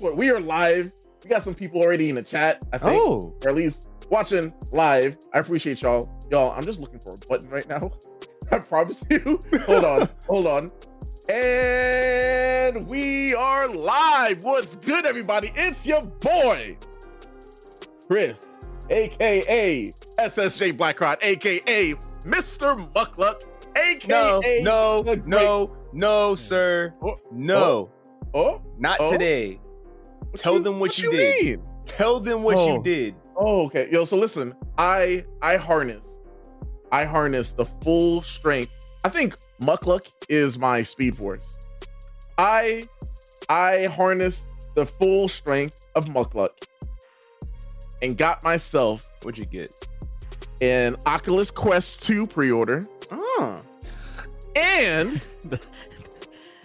guess what? We are live. We got some people already in the chat. I think, Oh, or at least watching live. I appreciate y'all. Y'all, I'm just looking for a button right now. I promise you. hold on, hold on. And we are live. What's good, everybody? It's your boy, Chris, aka SSJ Blackrod, aka Mr. Muckluck, no, aka no, great- no, no, sir. Oh, No, Oh, oh not Oh. today. What Tell them what you did. mean? Tell them what Oh. you did. Oh, okay. Yo, so listen, I I harness, I harness the full strength. I think Muckluck is my speed force. I I harness the full strength of Muckluck and got myself What'd you get? an Oculus Quest 2 pre-order Oh, and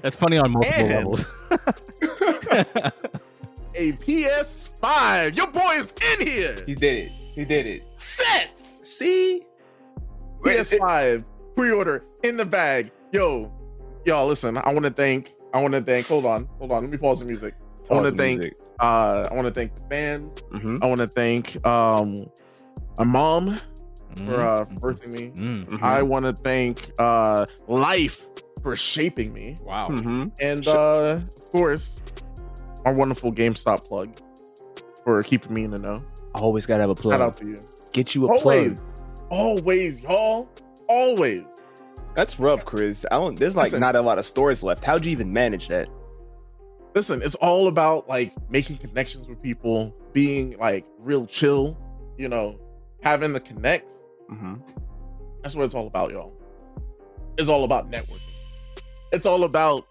That's funny on multiple And- levels. a PS5. Your boy is in here. he did it. He did it. Sets. See? Wait, PS5 pre-order in the bag. Yo, y'all, listen. I want to thank. I want to thank. Hold on, hold on. Let me pause the music. I want to thank. music. Uh, I want to thank the fans. Mhm. I want to thank um my mom Mm, for uh for birthing me. mm. Mhm. I want to thank uh life for shaping me, Wow. Mhm. and uh of course our wonderful GameStop plug for keeping me in the know. Always gotta have a plug. Shout out to you. Get you a Always, plug. always, y'all, always. That's rough, Chris. I don't. There's like Listen. not a lot of stores left. How'd you even manage that? listen, it's all about like making connections with people, being like real chill, you know, having the connects. Mm-hmm. That's what it's all about, y'all. It's all about networking. It's all about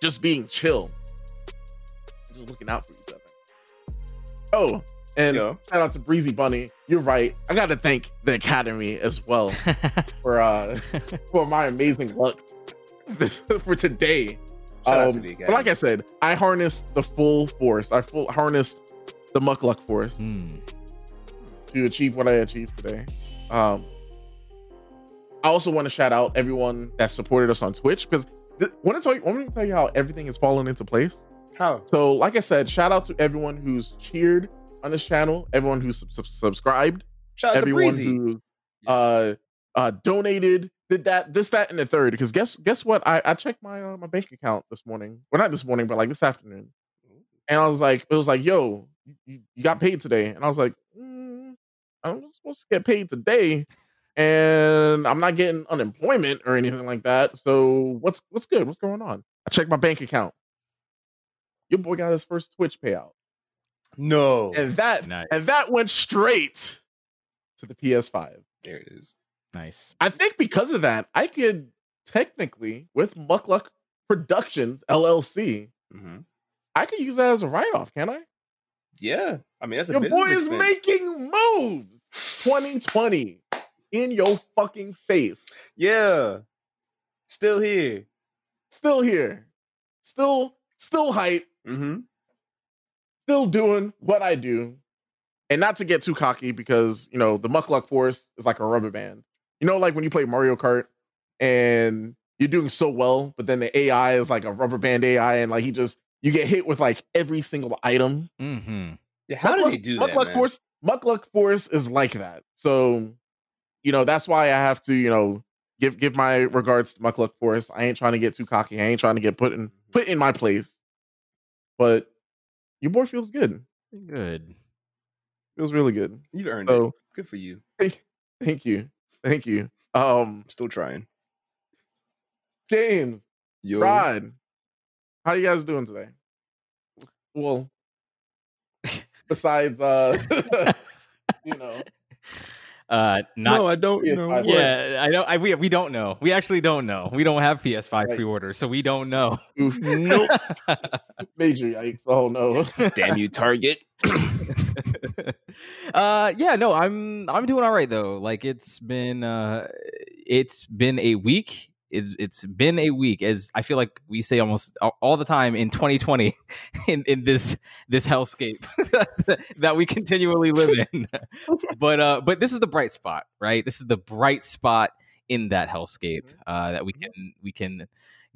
just being chill, just looking out for each other. Oh, and shout out to Breezy Bunny. You're right. I got to thank the Academy as well for uh for my amazing luck for today. Shout out Um, to but like I said, I harnessed the full force. I full harnessed the muck luck force Mm. to achieve what I achieved today. Um, I also want to shout out everyone that supported us on Twitch because th- want to tell you, want me to tell you how everything is falling into place. How? So, like I said, shout out to everyone who's cheered on this channel, everyone who's sub- sub- subscribed, Shout out everyone who uh uh donated did that this that and the third. Because guess guess what? I i checked my uh, my bank account this morning. Well not this morning but like this afternoon. And i was like it was like yo you, you got paid today. And i was like mm, i'm supposed to get paid today and i'm not getting unemployment or anything like that. So what's what's good? What's going on? I checked my bank account your boy got his first twitch payout No. and that Nice. and that went straight to the ps5 there it is. Nice. I think because of that, I could technically, with Muckluck Productions LLC, Mm-hmm. I could use that as a write off, can I? Yeah. I mean, that's a Your business boy is expense. making moves. 2020 in your fucking face. Yeah. Still here. Still here. Still, still hype. Mm-hmm. Still doing what I do. And not to get too cocky because, you know, the Muckluck Force is like a rubber band. You know, like when you play Mario Kart and you're doing so well, but then the AI is like a rubber band AI and like he just, you get hit with like every single item. Mm-hmm. Yeah. How do Muckluck- they do Muckluck that? man? Force, Muckluck Force is like that. So, you know, that's why I have to, you know, give give my regards to Muckluck Force. I ain't trying to get too cocky. I ain't trying to get put in put in my place. But your boy feels good. Good. Feels really good. You've earned So it. Good for you. thank, thank you. Thank you. Um I'm still trying. James, Yo. Rod, how you guys doing today? Well, besides uh you know, Uh, not. no, I don't. Yeah, know I- what. yeah, I don't. I we we don't know. We actually don't know. We don't have PS5 Right. pre-order, so we don't know. oof, Nope. major yikes. Oh no. Damn you, Target. uh yeah no i'm i'm doing all right though like it's been uh it's been a week it's it's been a week as i feel like we say almost all- the time in 2020 in in this this hellscape that we continually live in but uh but this is the bright spot right this is the bright spot in that hellscape uh that we can we can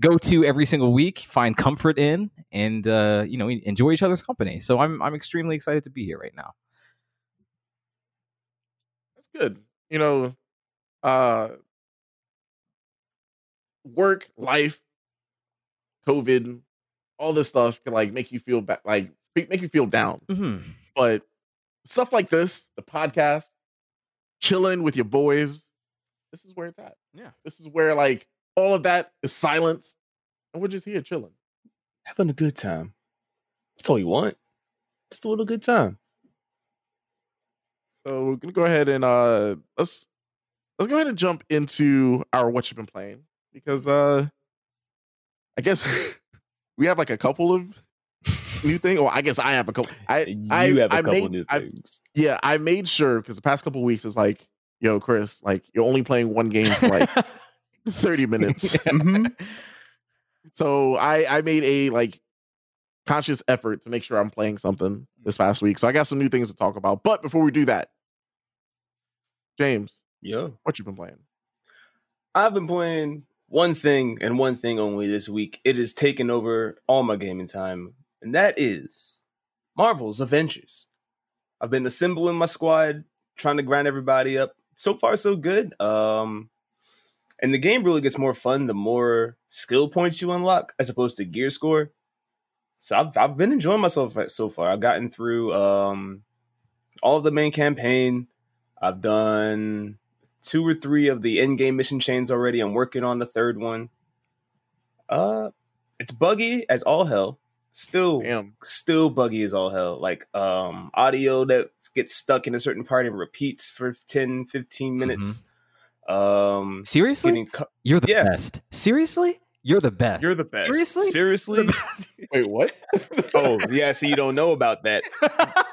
go to every single week, find comfort in, and uh, you know enjoy each other's company. So I'm I'm extremely excited to be here right now. That's good. You know, uh work, life, COVID, all this stuff can like make you feel bad, like make you feel down. Mm-hmm. But stuff like this, the podcast, chilling with your boys, this is where it's at. Yeah. This is where like all of that is silenced, and we're just here chilling. Having a good time. That's all you want. Just a little good time. So we're gonna go ahead and uh let's let's go ahead and jump into our what you've been playing because uh I guess we have like a couple of new things. Well, I guess I have a couple. I You I, have a I couple made, new I, things. yeah, I made sure because the past couple weeks is like, yo, Chris, like you're only playing one game for like 30 minutes. So I I made a like conscious effort to make sure I'm playing something this past week. So I got some new things to talk about. But before we do that, James, Yeah. what you been playing? I've been playing one thing and one thing only this week. It has taken over all my gaming time, and that is Marvel's Avengers. I've been assembling my squad, trying to grind everybody up. So far, so good. Um, and the game really gets more fun the more skill points you unlock, as opposed to gear score. So I've I've been enjoying myself so far. I've gotten through um all of the main campaign. I've done two or three of the end game mission chains already. I'm working on the third one. Uh it's buggy as all hell. Still Damn. still buggy as all hell. Like um audio that gets stuck in a certain part and repeats for 10, 15 minutes. Um Seriously, cu- you're the Yeah. best. Seriously, you're the best. You're the best. Seriously? Seriously? Wait, what? oh, yeah, so you don't know about that.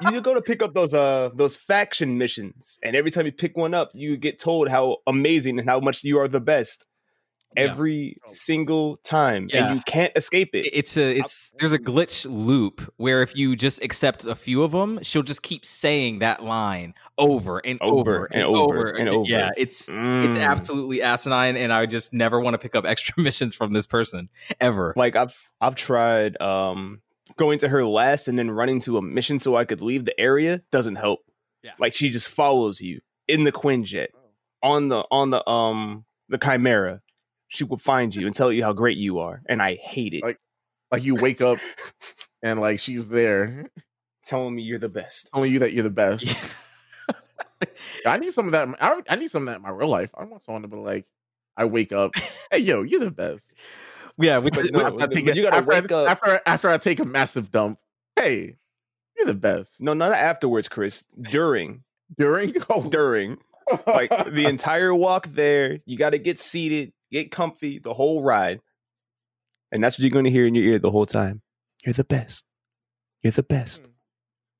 you go to pick up those uh those faction missions, and every time you pick one up, you get told how amazing and how much you are the best Yeah. every single time, Yeah. and you can't escape it. it's a it's there's a glitch loop where if you just accept a few of them, she'll just keep saying that line over and over, Over and, and over over and over. Yeah, it's it's Mm. absolutely asinine, and I just never want to pick up extra missions from this person ever. like I've I've tried um going to her last and then running to a mission so I could leave the area doesn't help. Yeah. Like she just follows you in the Quinjet on the on the um the Chimera. She will find you and tell you how great you are, and I hate it. Like- like you wake up and like she's there telling me you're the best. telling you that you're the best. I need some of that. I, I need some of that in my real life. I want someone to be like, I wake up, hey yo, you're the best. yeah, with, But no, I take you gotta after wake up. after after I take a massive dump. Hey, you're the best. No, not afterwards, Chris. During, During oh, during, like the entire walk there, you got to get seated, get comfy, the whole ride, and that's what you're going to hear in your ear the whole time. You're the best. You're the best. Hmm.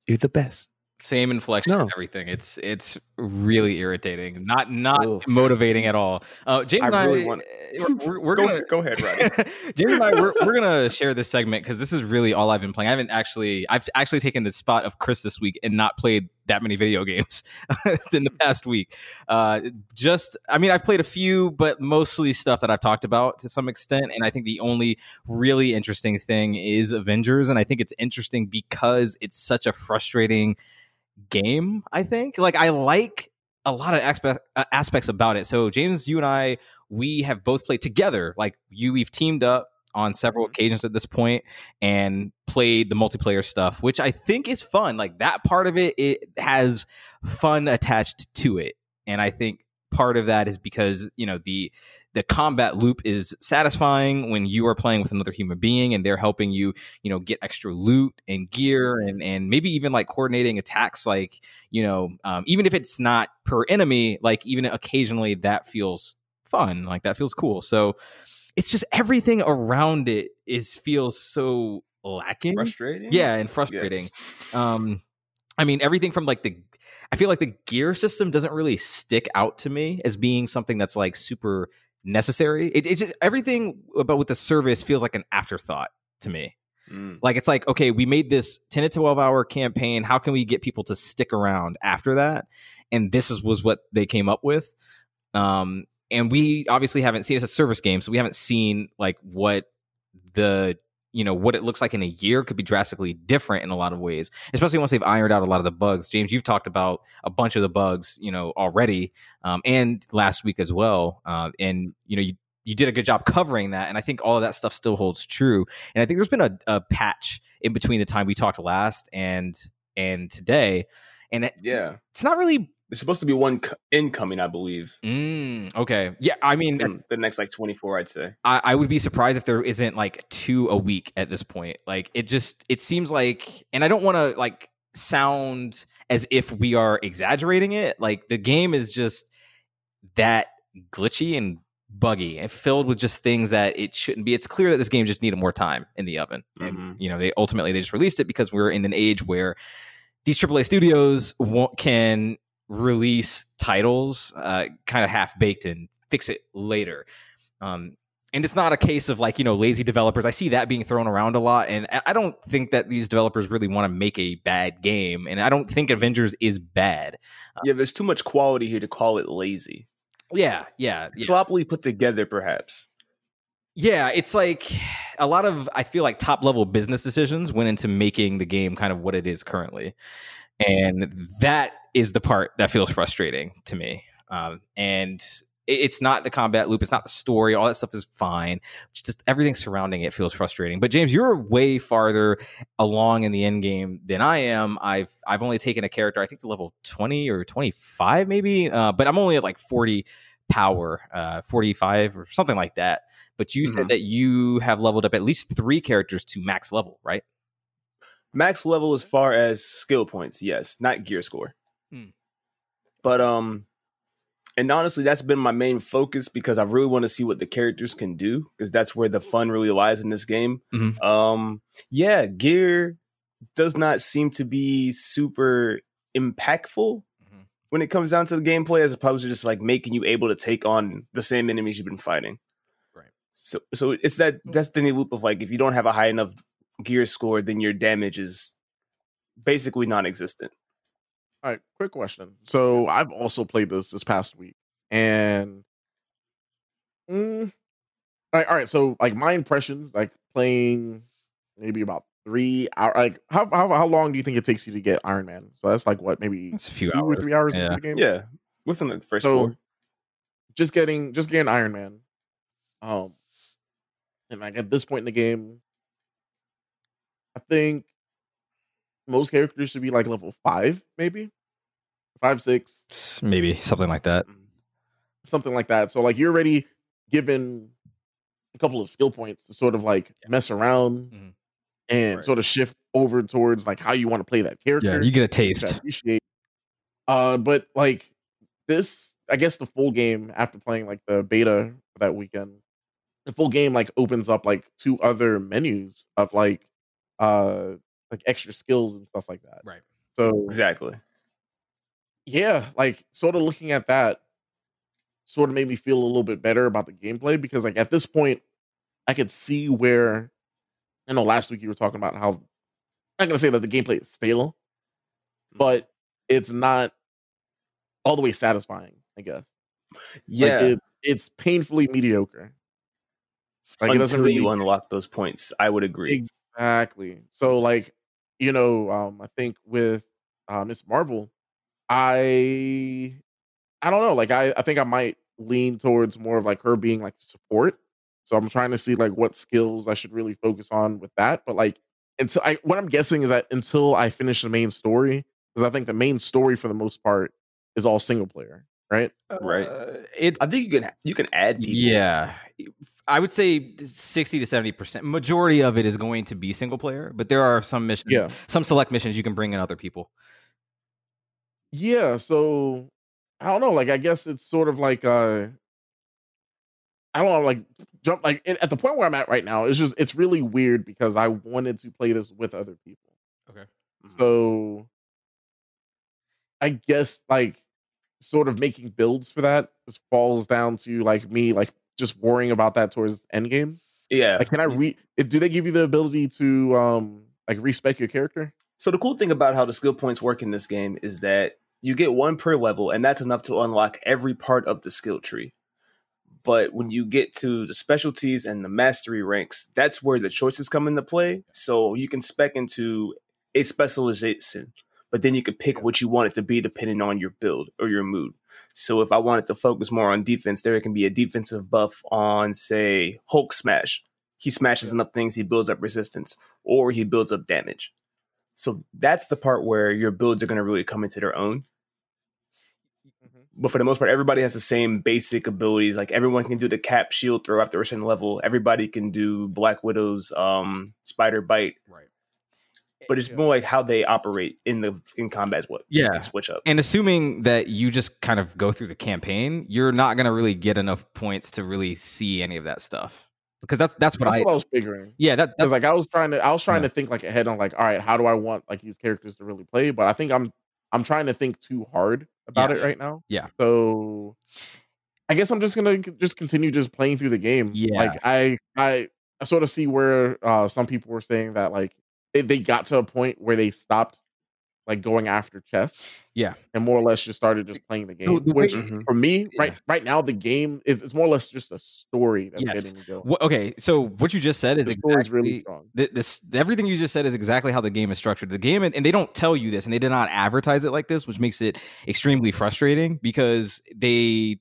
You're the best. same inflection No. everything. It's it's really irritating, not not Ugh. motivating at all. Uh, James I and I, really want- we're, we're, we're go, gonna go ahead, right? James and I, we're, we're gonna share this segment because this is really all I've been playing. I haven't actually, I've actually taken the spot of Chris this week and not played that many video games in the past week. Uh, just, I mean, I've played a few, but mostly stuff that I've talked about to some extent. And I think the only really interesting thing is Avengers, and I think it's interesting because it's such a frustrating game. I think, like, I like a lot of aspect, uh, aspects about it. So, James, you and I we have both played together. Like you, we've teamed up on several Mm-hmm. occasions at this point and played the multiplayer stuff, which I think is fun. Like that part of it, it has fun attached to it, and I think part of that is because you know the the combat loop is satisfying when you are playing with another human being and they're helping you you know get extra loot and gear and and maybe even like coordinating attacks like you know um, even if it's not per enemy like even occasionally that feels fun like that feels cool so it's just everything around it is feels so lacking Frustrating. yeah and frustrating Yes. um i mean everything from like the i feel like the gear system doesn't really stick out to me as being something that's like super necessary. It, it's just everything about with the service feels like an afterthought to me. Mm. like it's like okay we made this 10 to 12 hour campaign. How can we get people to stick around after that? And this is was what they came up with. Um and we obviously haven't seen it's a service game, so we haven't seen like what the you know what it looks like in a year could be drastically different in a lot of ways especially once they've ironed out a lot of the bugs james you've talked about a bunch of the bugs you know already um, and last week as well uh, and you know you you did a good job covering that and i think all of that stuff still holds true and i think there's been a, a patch in between the time we talked last and and today and it, Yeah. it's not really There's supposed to be one co- incoming, I believe. mm, okay yeah i mean in the next like 24, I'd say. I, I would be surprised if there isn't like two a week at this point. Like it just it seems like, and I don't want to like sound as if we are exaggerating it. Like the game is just that glitchy and buggy and filled with just things that it shouldn't be. It's clear that this game just needed more time in the oven. And Mhm. you know, they ultimately they just released it because we're in an age where these AAA studios can release titles uh, kind of half baked and fix it later. Um, and it's not a case of like you know lazy developers. I see that being thrown around a lot, and I don't think that these developers really want to make a bad game. And I don't think Avengers is bad. Yeah, there's too much quality here to call it lazy. Yeah, yeah, yeah. Sloppily put together, perhaps. Yeah, it's like a lot of I feel like top level business decisions went into making the game kind of what it is currently, and that is the part that feels frustrating to me. Um, and it- it's not the combat loop, it's not the story. All that stuff is fine. It's just everything surrounding it feels frustrating. But James, you're way farther along in the end game than I am. I've I've only taken a character, I think, to level twenty or twenty five, maybe. Uh, but I'm only at like forty power, uh, forty five or something like that. But you said Mhm. that you have leveled up at least three characters to max level, right? Max level as far as skill points, yes, not gear score. But um and honestly that's been my main focus because I really want to see what the characters can do because that's where the fun really lies in this game. Mhm. Um yeah, gear does not seem to be super impactful Mhm. when it comes down to the gameplay as opposed to just like making you able to take on the same enemies you've been fighting. Right. So so it's that destiny loop of like if you don't have a high enough gear score then your damage is basically non-existent. All right, quick question. So I've also played this this past week, and mm, all right, all right. So like my impressions, like playing maybe about three hour. Like how how how long do you think it takes you to get Iron Man? So that's like what maybe It's a few two or hours. three hours Yeah. into the game. Yeah, within the first So four. just getting just getting Iron Man. Um, and like at this point in the game, I think most characters should be like level five, maybe five, six, Maybe something like that. something like that. So like you're already given a couple of skill points to sort of like mess around Mhm. and Right. sort of shift over towards like how you want to play that character. Yeah, you get a taste. appreciate. Uh, but like this, I guess the full game after playing like the beta for that weekend, the full game like opens up like two other menus of like uh like extra skills and stuff like that. Right. So Exactly. yeah, like sort of looking at that sort of made me feel a little bit better about the gameplay because like at this point I could see where I know last week you were talking about how I'm not gonna say that the gameplay is stale, mm. but it's not all the way satisfying, I guess. Yeah, Like it, it's painfully mediocre. Like it doesn't until really you unlock those points, I would agree. Exactly. So like, you know, um, I think with uh Miss Marvel, I I don't know, like I, I think I might lean towards more of like her being like support. So I'm trying to see like what skills I should really focus on with that. But like until I what I'm guessing is that until I finish the main story, because I think the main story for the most part is all single player, right? Right. Uh, it's I think you can you can add people. yeah. I would say sixty to seventy percent. Majority of it is going to be single player, but there are some missions, Yeah. some select missions you can bring in other people. Yeah, so I don't know. Like, I guess it's sort of like uh, I don't know, like jump like it- at the point where I'm at right now. It's just it's really weird because I wanted to play this with other people. Okay. Mhm. So I guess like sort of making builds for that just falls down to like me like just worrying about that towards end game. yeah. Like, can I re? Do they give you the ability to um like respec your character? So the cool thing about how the skill points work in this game is that you get one per level, and that's enough to unlock every part of the skill tree. But when you get to the specialties and the mastery ranks, that's where the choices come into play. So you can spec into a specialization, but then you can pick what you want it to be depending on your build or your mood. So if I wanted to focus more on defense, there can be a defensive buff on, say, Hulk Smash. He smashes enough things, he builds up resistance, or he builds up damage. So that's the part where your builds are going to really come into their own. Mhm. But for the most part, everybody has the same basic abilities. Like everyone can do the cap shield throw after a certain level. Everybody can do Black Widow's um, spider bite. Right. But it's Yeah. more like how they operate in the in combat. is What you Yeah. can switch up. And assuming that you just kind of go through the campaign, you're not going to really get enough points to really see any of that stuff. Because that's that's what That's I what I was figuring. yeah that Because that's like I was trying to, I was trying Yeah. to think like ahead on like, all right, how do I want like these characters to really play? But I think I'm, I'm trying to think too hard about Yeah. it right now. Yeah. So, I guess I'm just gonna just continue just playing through the game. Yeah. Like I, I, I sort of see where uh some people were saying that like they, they got to a point where they stopped like going after chests. Yeah. And more or less just started just playing the game. the way- which Mhm. for me, Yeah. right right now, the game is it's more or less just a story that's Yes. getting going. Wha- okay. So what you just said is the exactly really th- this everything you just said is exactly how the game is structured. The game, and, and they don't tell you this, and they did not advertise it like this, which makes it extremely frustrating because they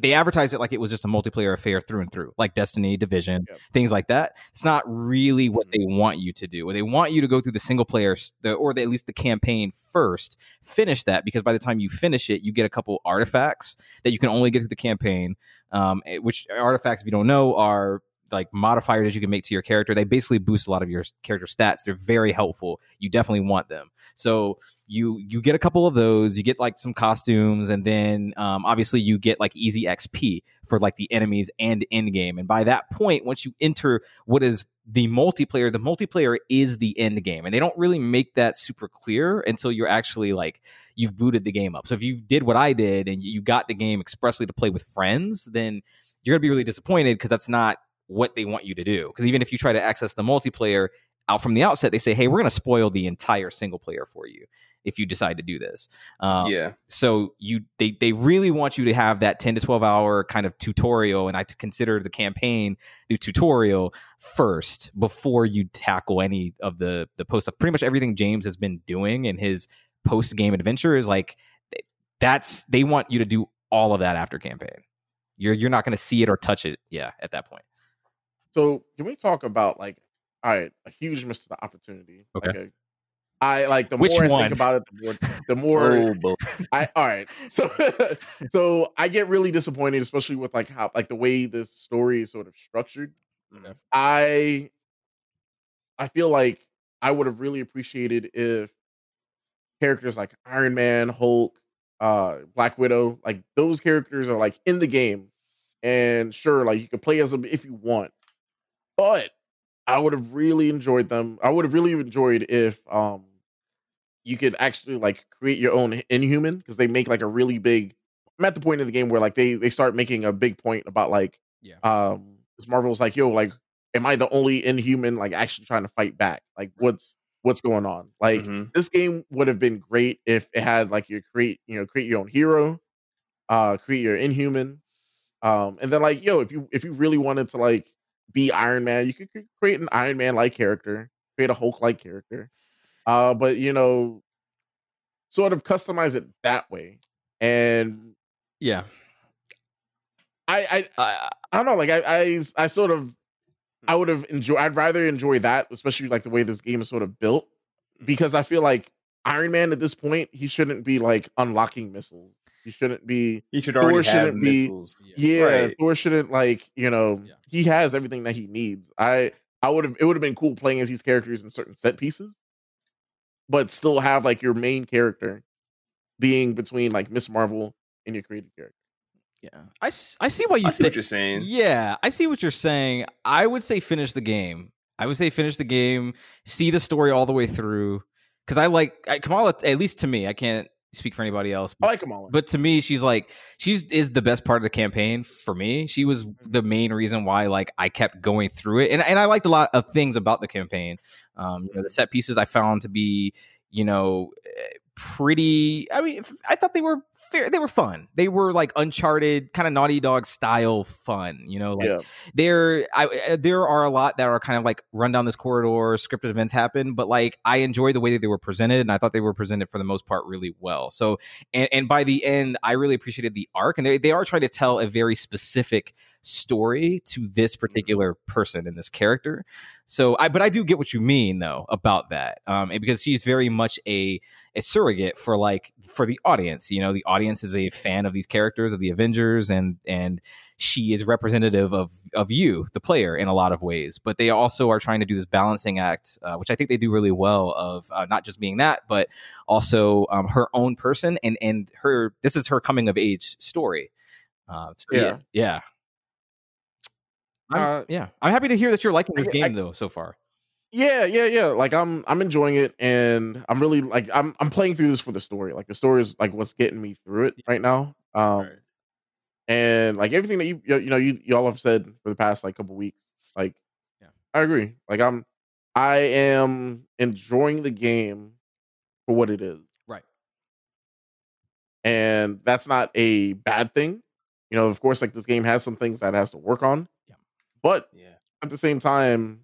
they advertise it like it was just a multiplayer affair through and through, like Destiny, Division, Yep. things like that. It's not really what they want you to do. They want you to go through the single player, or the, at least the campaign first, finish that because by the time you finish it, you get a couple artifacts that you can only get through the campaign. Um, eh, which artifacts, if you don't know, are like modifiers that you can make to your character. They basically boost a lot of your character stats. They're very helpful. You definitely want them. So you you get a couple of those. You get like some costumes, and then um, obviously you get like easy XP for like the enemies and end game. And by that point, once you enter what is the multiplayer, the multiplayer is the end game, and they don't really make that super clear until you're actually like you've booted the game up. So if you did what I did and you got the game expressly to play with friends, then you're gonna be really disappointed because that's not what they want you to do. Because even if you try to access the multiplayer out from the outset, they say, "Hey, we're gonna spoil the entire single player for you." If you decide to do this, um, yeah. so you they they really want you to have that 10 to 12 hour kind of tutorial and i consider the campaign the tutorial first before you tackle any of the the post stuff pretty much everything james has been doing in his post game adventure is like that's they want you to do all of that after campaign you're you're not going to see it or touch it yeah at that point So can we talk about like all right, a huge missed opportunity. Okay. Like a, I like the Which more I one? think about it, the more the more Oh. I all right. So so I get really disappointed, especially with like how like the way this story is sort of structured. Okay. I I feel like I would have really appreciated if characters like Iron Man, Hulk, uh, Black Widow, like those characters are like in the game. And sure, like you can play as them if you want. But I would have really enjoyed them. I would have really enjoyed if um you could actually like create your own inhuman because they make like a really big I'm at the point in the game where like they they start making a big point about like Yeah. um Marvel's like, yo, like, am I the only inhuman like actually trying to fight back? Like what's what's going on? Like Mhm. this game would have been great if it had like your create, you know, create your own hero, uh, create your inhuman. Um, and then like, yo, if you if you really wanted to like be Iron Man, you could create an Iron Man like character, create a Hulk like character. Uh, but you know, sort of customize it that way. And yeah I I I, I don't know, like I I I sort of I would have enjoyed I'd rather enjoy that, especially like the way this game is sort of built. Because I feel like Iron Man at this point, he shouldn't be like unlocking missiles. He shouldn't be He should Thor already have shouldn't be- missiles. yeah, Right. Thor shouldn't like, you know, Yeah. he has everything that he needs. I I would have it would have been cool playing as these characters in certain set pieces, but still have like your main character being between like Miss Marvel and your creative character. yeah I, s- I see why you I see say what you're saying. Yeah, I see what you're saying. I would say finish the game. I would say finish the game, see the story all the way through. Because I like I, Kamala, at least to me, I can't speak for anybody else. I like them all. But to me, she's like she's is the best part of the campaign for me. She was the main reason why like I kept going through it, and and I liked a lot of things about the campaign. Um, you know, the set pieces I found to be you know eh, pretty. I mean, I thought they were fair. They were fun. They were like Uncharted, kind of Naughty Dog style fun. You know, like yeah. there, I, uh, there are a lot that are kind of like run down this corridor, scripted events happen, but like I enjoy the way that they were presented, and I thought they were presented for the most part really well. So, and, and by the end, I really appreciated the arc, and they they are trying to tell a very specific story to this particular person and this character. So I, but I do get what you mean though about that, um, and because she's very much a a surrogate for like for the audience. You know, the audience is a fan of these characters of the Avengers, and and she is representative of of you, the player, in a lot of ways. But they also are trying to do this balancing act, uh, which I think they do really well. Of uh, not just being that, but also um, her own person, and and her this is her coming of age story. Uh, so yeah, Yeah. yeah. I'm, Uh, yeah, I'm happy to hear that you're liking this I- game I- though so far. Yeah, yeah, yeah. Like I'm I'm enjoying it and I'm really like I'm I'm playing through this for the story. Like the story is like what's getting me through it right now. Um Right. and like everything that you you know you y'all have said for the past like couple weeks. Like Yeah. I agree. Like I'm I am enjoying the game for what it is. Right. And that's not a bad thing. You know, of course like this game has some things that it has to work on. Yeah. But Yeah. at the same time,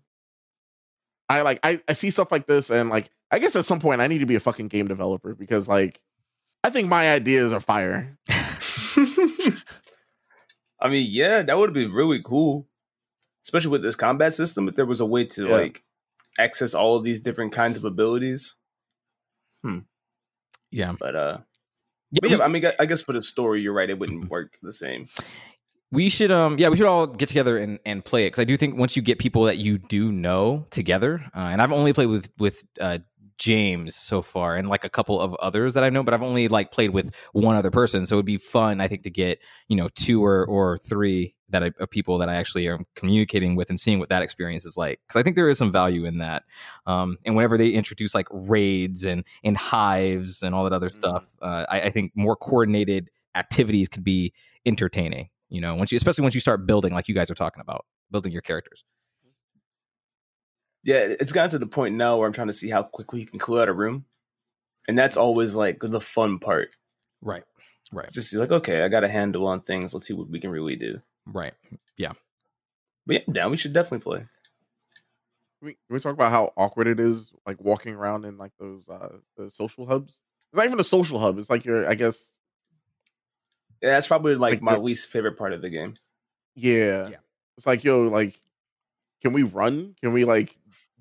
I like I, I see stuff like this and like I guess at some point I need to be a fucking game developer because like I think my ideas are fire. I mean, yeah, that would be really cool, especially with this combat system. If there was a way to Yeah. like access all of these different kinds of abilities, Hmm. Yeah, but uh, yeah, but yeah, I mean, I- I guess for the story, you're right; it wouldn't work the same. We should um yeah we should all get together and, and play it because I do think once you get people that you do know together uh, and I've only played with with uh, James so far and like a couple of others that I know but I've only like played with one other person so it'd be fun I think to get you know two or or three that I, of people that I actually am communicating with and seeing what that experience is like because I think there is some value in that um, and whenever they introduce like raids and and hives and all that other Mhm. stuff uh, I, I think more coordinated activities could be entertaining you know once you especially once you start building like you guys are talking about building your characters Yeah, it's gotten to the point now where I'm trying to see how quickly you can clear out a room, and that's always like the fun part. right right Just see, like, okay, I got a handle on things. Let's see what we can really do. right Yeah. But yeah, down. We should definitely play. Can we, we talk about how awkward it is like walking around in like those uh the social hubs? It's not even a social hub. It's like your I guess Yeah, that's probably like, Like my the- least favorite part of the game. yeah. Yeah. It's like yo like can we run? Can we like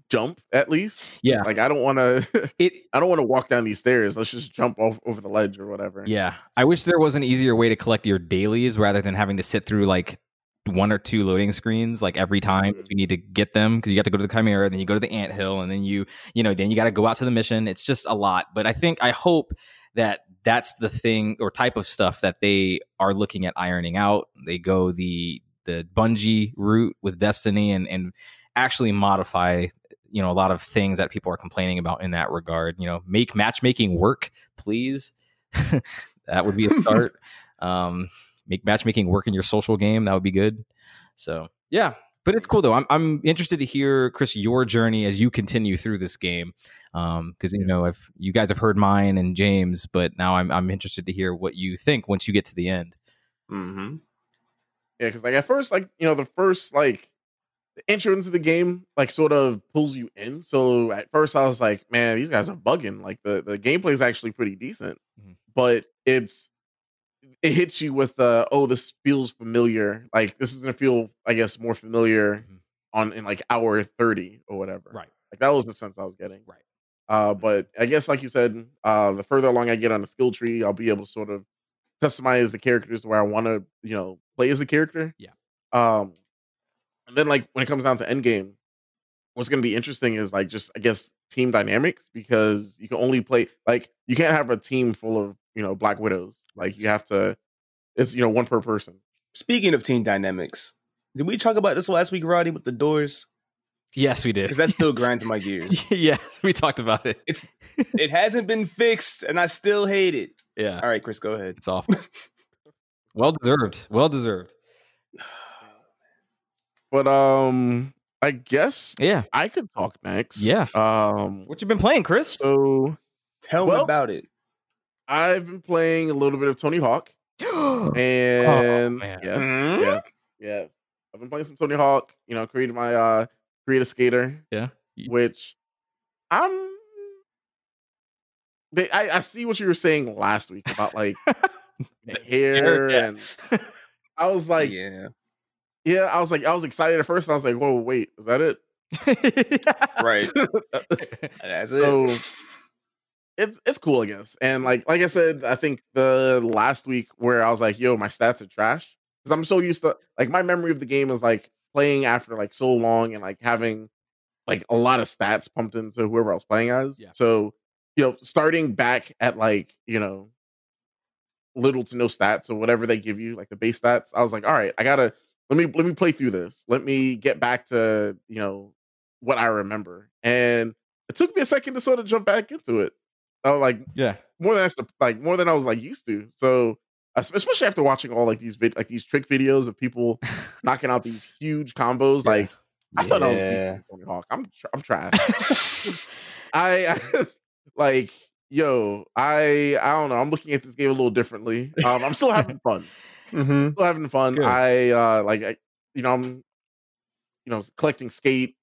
jump at least? yeah Like I don't want to it I don't want to walk down these stairs. Let's just jump off over the ledge or whatever. yeah i wish there was an easier way to collect your dailies rather than having to sit through like one or two loading screens like every time Mhm. you need to get them because you have to go to the chimera then you go to the ant hill and then you you know then you got to go out to the mission it's just a lot but i think i hope that that's the thing or type of stuff that they are looking at ironing out. They go the the Bungie route with Destiny and and actually modify you know a lot of things that people are complaining about in that regard. You know make matchmaking work please. That would be a start. Um make matchmaking work in your social game. That would be good. So yeah but it's cool though i'm, I'm interested to hear chris your journey as you continue through this game um because you know if you guys have heard mine and james but now i'm i'm interested to hear what you think once you get to the end Mm-hmm. Yeah, because like at first, like you know, the first like the intro into the game like sort of pulls you in. So at first, I was like, man, these guys are bugging. Like the the gameplay is actually pretty decent, Mhm. but it's it hits you with uh oh this feels familiar. Like this is gonna feel, I guess, more familiar Mhm. on in like hour thirty or whatever. right Like that was the sense I was getting. Right. Uh, but I guess like you said, uh, the further along I get on the skill tree, I'll be able to sort of customize the characters to where I want to, you know, play as a character. Yeah. Um, and then like when it comes down to end game, what's going to be interesting is like just I guess team dynamics because you can only play like you can't have a team full of you know Black Widows. Like you have to, it's you know one per person. Speaking of team dynamics, did we talk about this last week, Roddy, with the doors? yes we did Because that still grinds my gears. yes we talked about it It's it hasn't been fixed, and I still hate it. yeah All right, Chris, go ahead. it's awful well deserved well deserved But um, I guess yeah I could talk next. Yeah. Um. what you been playing chris So Tell me about it. I've been playing a little bit of Tony Hawk, Oh, and man. yes, Mhm. yes, yes. I've been playing some Tony Hawk. You know, created my uh create a skater, yeah. Which I'm. They, I, I see what you were saying last week about like the hair, yeah. and I was like, yeah, yeah, I was like, I was excited at first, and I was like, whoa, wait, is that it? right. That's it. so it's it's cool, I guess. And like like I said, I think the last week where I was like, yo, my stats are trash. Because I'm so used to like my memory of the game is like playing after like so long and like having like a lot of stats pumped into whoever I was playing as. Yeah. So, you know, starting back at like, you know, little to no stats or whatever they give you, like the base stats, I was like, all right, I gotta let me let me play through this. Let me get back to, you know, what I remember. And it took me a second to sort of jump back into it. I was like yeah. more than I s- like more than I was like used to. So especially after watching all like these vid- like these trick videos of people knocking out these huge combos, Yeah. like I thought I was Yeah. Tony Hawk. I'm tr- I'm trash. I, I like yo. I I don't know. I'm looking at this game a little differently. Um, I'm still having fun. Mhm. Still having fun. Good. I uh like I, you know I'm you know collecting skate,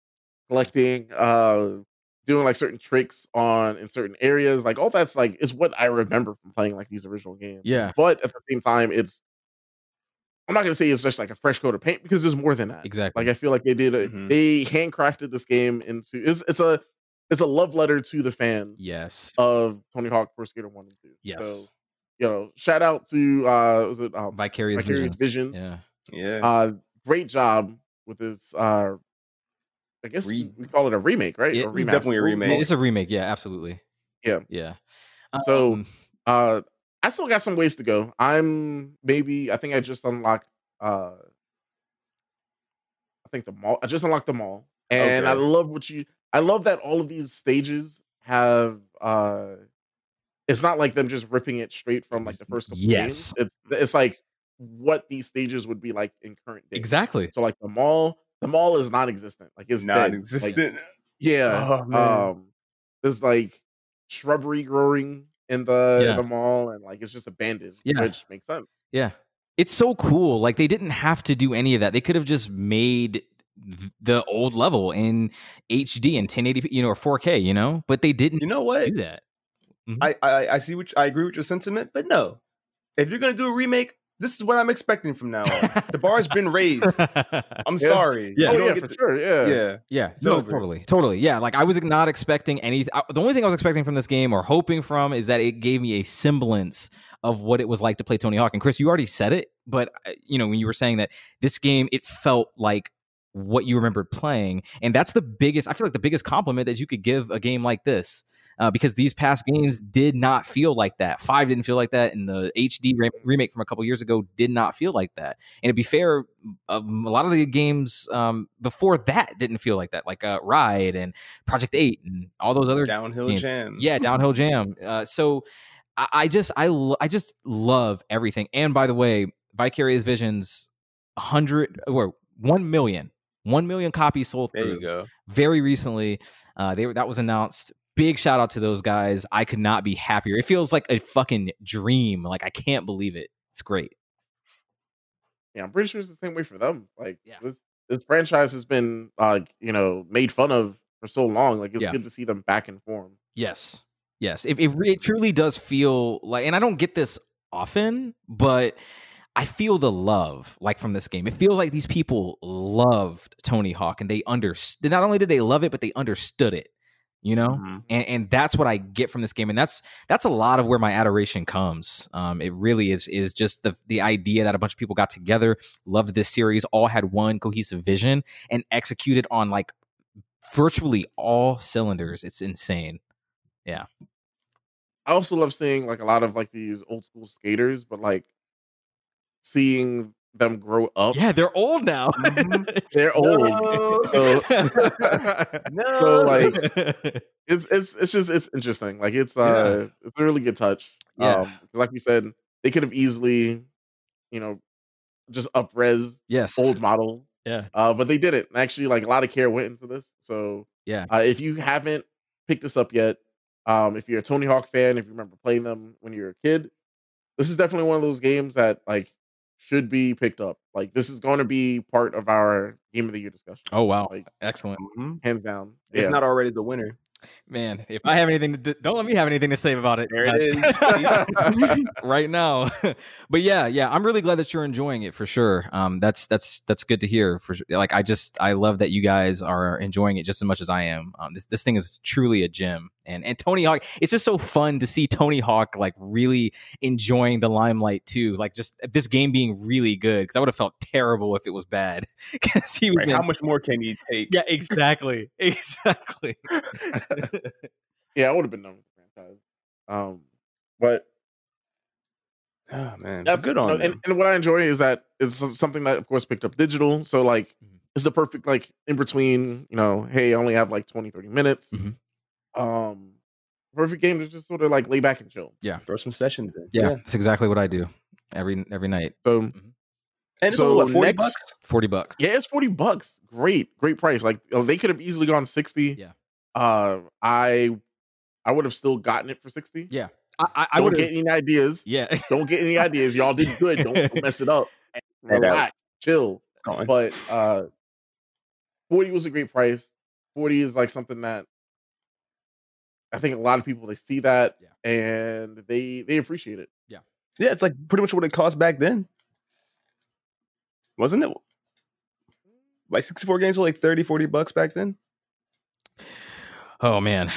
collecting uh doing like certain tricks on in certain areas. Like all that's like is what I remember from playing like these original games. Yeah. But at the same time, it's I'm not gonna say it's just like a fresh coat of paint because there's more than that. Exactly. Like I feel like they did a Mhm. they handcrafted this game into it's it's a it's a love letter to the fans yes. of Tony Hawk Pro Skater One and Two. yes. So you know, shout out to uh was it um, Vicarious, Vicarious Visions. Vision. Yeah. Yeah. Uh great job with this uh I guess Re- we call it a remake, right? Yeah, Or it's remaster. definitely a remake. It's a remake. Yeah. Absolutely. Yeah. Yeah. So- Um, Uh I still got some ways to go. I'm maybe I think I just unlocked uh I think the mall I just unlocked the mall. And I love what you I love that all of these stages have uh it's not like them just ripping it straight from like the first couple Yes. games. It's it's like what these stages would be like in current day. exactly. So like the mall, the mall is non-existent. Like it's. Non-existent. yeah. Oh, um there's like shrubbery growing in the Yeah. in the mall and like it's just abandoned, Yeah. which makes sense. Yeah. It's so cool. Like they didn't have to do any of that. They could have just made the old level in HD in 1080p, you know, or 4K, you know, but they didn't you know what? do that. I, I I see which I agree with your sentiment, but no. If you're gonna do a remake, this is what I'm expecting from now on. The bar's been raised. I'm Yeah. sorry. Yeah. Oh yeah, for to- sure. Yeah. yeah. Yeah, It's no, over. totally, totally. Yeah, like I was not expecting anything. The only thing I was expecting from this game or hoping from is that it gave me a semblance of what it was like to play Tony Hawk. And Chris, you already said it, but uh, you know when you were saying that this game, it felt like what you remembered playing, and that's the biggest. I feel like the biggest compliment that you could give a game like this. Uh, because these past games did not feel like that. Five didn't feel like that, and the HD re- remake from a couple years ago did not feel like that. And to be fair, um, a lot of the games um, before that didn't feel like that, like uh, Ride and Project Eight and all those other Downhill games. jam. yeah, Downhill Jam. Uh, so I, I just I lo- I just love everything. And by the way, Vicarious Visions, hundred or one million, one million copies sold. There through you go. very recently. Uh, they were that was announced. Big shout out to those guys. I could not be happier. It feels like a fucking dream. Like I can't believe it. It's great. Yeah, I'm pretty sure it's the same way for them. Like Yeah. this this franchise has been uh you know made fun of for so long. Like it's Yeah. good to see them back in form. Yes. Yes. It, it, it truly does feel like, and I don't get this often, but I feel the love like from this game. It feels like these people loved Tony Hawk and they understood. Not only did they love it, but they understood it. You know, Mhm. and, and that's what I get from this game, and that's that's a lot of where my adoration comes. Um, it really is is just the the idea that a bunch of people got together, loved this series, all had one cohesive vision, and executed on like virtually all cylinders. It's insane. Yeah. I also love seeing like a lot of like these old school skaters, but like seeing them grow up. Yeah, they're old now. Mhm. They're old. So, No. so like it's it's it's just it's interesting. Like it's uh it's a really good touch. Yeah. Um, 'cause like we said, they could have easily, you know, just up res yes. old model. Yeah. Uh, but they didn't. Actually, like a lot of care went into this. So Yeah. uh, if you haven't picked this up yet, Um, if you're a Tony Hawk fan, if you remember playing them when you were a kid, this is definitely one of those games that like should be picked up. Like this is going to be part of our game of the year discussion. Oh wow, Like excellent, Mhm. hands down. If Yeah. not already the winner. man. If I have anything to do, don't let me have anything to say about it. There it is. right now. but yeah, yeah, I'm really glad that you're enjoying it for sure. Um, that's that's that's good to hear. For sure. like, I just I love that you guys are enjoying it just as much as I am. Um, this this thing is truly a gem, and and Tony Hawk. It's just so fun to see Tony Hawk like really enjoying the limelight too. Like just this game being really good because I would have felt terrible if it was bad because he Right, How much more can you take? Yeah, exactly, exactly. yeah, I would have been done with the franchise. Um, but Oh man, that's good you on know, and, and what I enjoy is that it's something that, of course, picked up digital. So like, Mhm. it's the perfect like in between. You know, hey, I only have like 20, 30 minutes. Mhm. Um, perfect game to just sort of like lay back and chill. Yeah. Throw some sessions in. Yeah, that's exactly what I do every every night. So and it's So only, what forty next- bucks. Forty bucks. yeah, it's forty bucks. Great, great price. Like oh, they could have easily gone sixty. Yeah. Uh, I I would have still gotten it for sixty. Yeah, I I, I Don't would get any ideas. Yeah, Don't get any ideas. Y'all did good. Don't, don't mess it up. Relax, chill. But uh, forty was a great price. Forty is like something that I think a lot of people they see that Yeah. and they they appreciate it. yeah, yeah, it's like pretty much what it cost back then, wasn't it? Like sixty four games were like 30, 40 bucks back then. Oh man,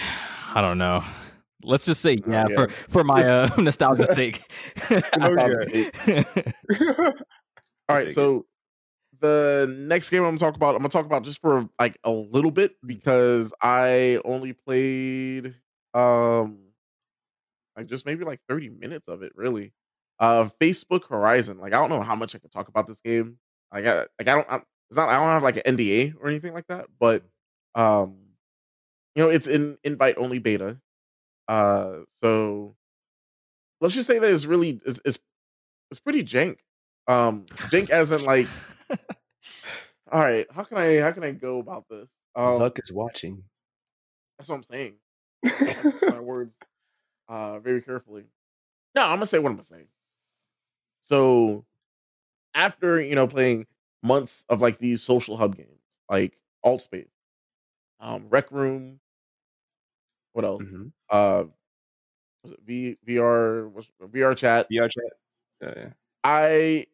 I don't know. Let's just say yeah, yeah. for for my uh, nostalgia's sake. Okay. All I'll right, take so the next game I'm gonna talk about, I'm gonna talk about just for like a little bit because I only played um like just maybe like 30 minutes of it really. Uh Facebook Horizon. Like I don't know how much I could talk about this game. Like I like I don't I'm, it's not I don't have like an NDA or anything like that, but um you know it's in invite only beta. Uh so let's just say that it's really it's it's, it's pretty jank. Um jank as in like all right, how can I how can I go about this? Um, Zuck is watching. that's what I'm saying. My words uh very carefully. No, I'm gonna say what I'm gonna say. So after you know playing months of like these social hub games, like Altspace, um, Rec Room, what else? Mhm. Uh was it V VR was VRChat? VR chat. Yeah, yeah. I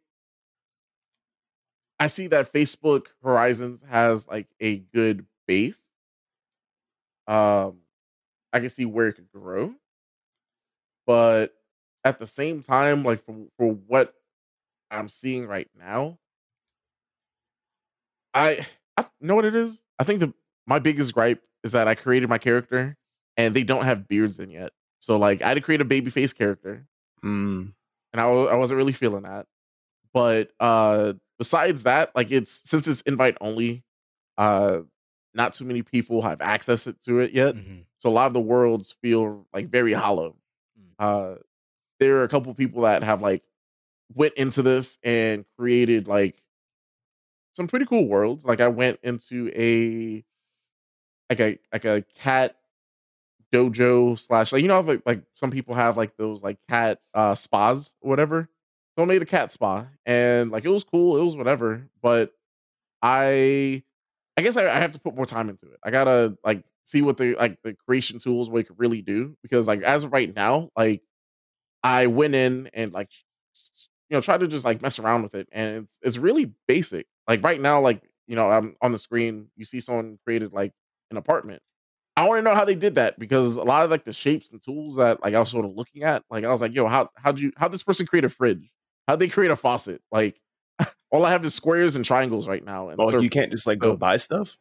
I see that Facebook Horizons has like a good base. Um I can see where it could grow. But at the same time, like for, for what I'm seeing right now, I I know what it is. I think the my biggest gripe is that I created my character and they don't have beards in yet. So like I had to create a baby face character Mm. and I, I wasn't really feeling that. But uh besides that, like it's since it's invite only, uh not too many people have access it- to it yet. Mhm. So a lot of the worlds feel like very hollow. Mm. Uh there are a couple people that have like went into this and created like some pretty cool worlds. Like I went into a like a like a cat dojo slash like you know like like some people have like those like cat uh spas or whatever. So I made a cat spa and like it was cool, it was whatever. But I I guess I, I have to put more time into it. I gotta like see what the like the creation tools what it could really do because like as of right now, like I went in and like you know try to just like mess around with it and it's it's really basic. Like right now, like you know, I'm on the screen, you see someone created like an apartment. I want to know how they did that because a lot of like the shapes and tools that like I was sort of looking at, like I was like, yo, how how do you how this person create a fridge? How'd they create a faucet? Like all I have is squares and triangles right now. And Oh, like you can't just like go So- buy stuff.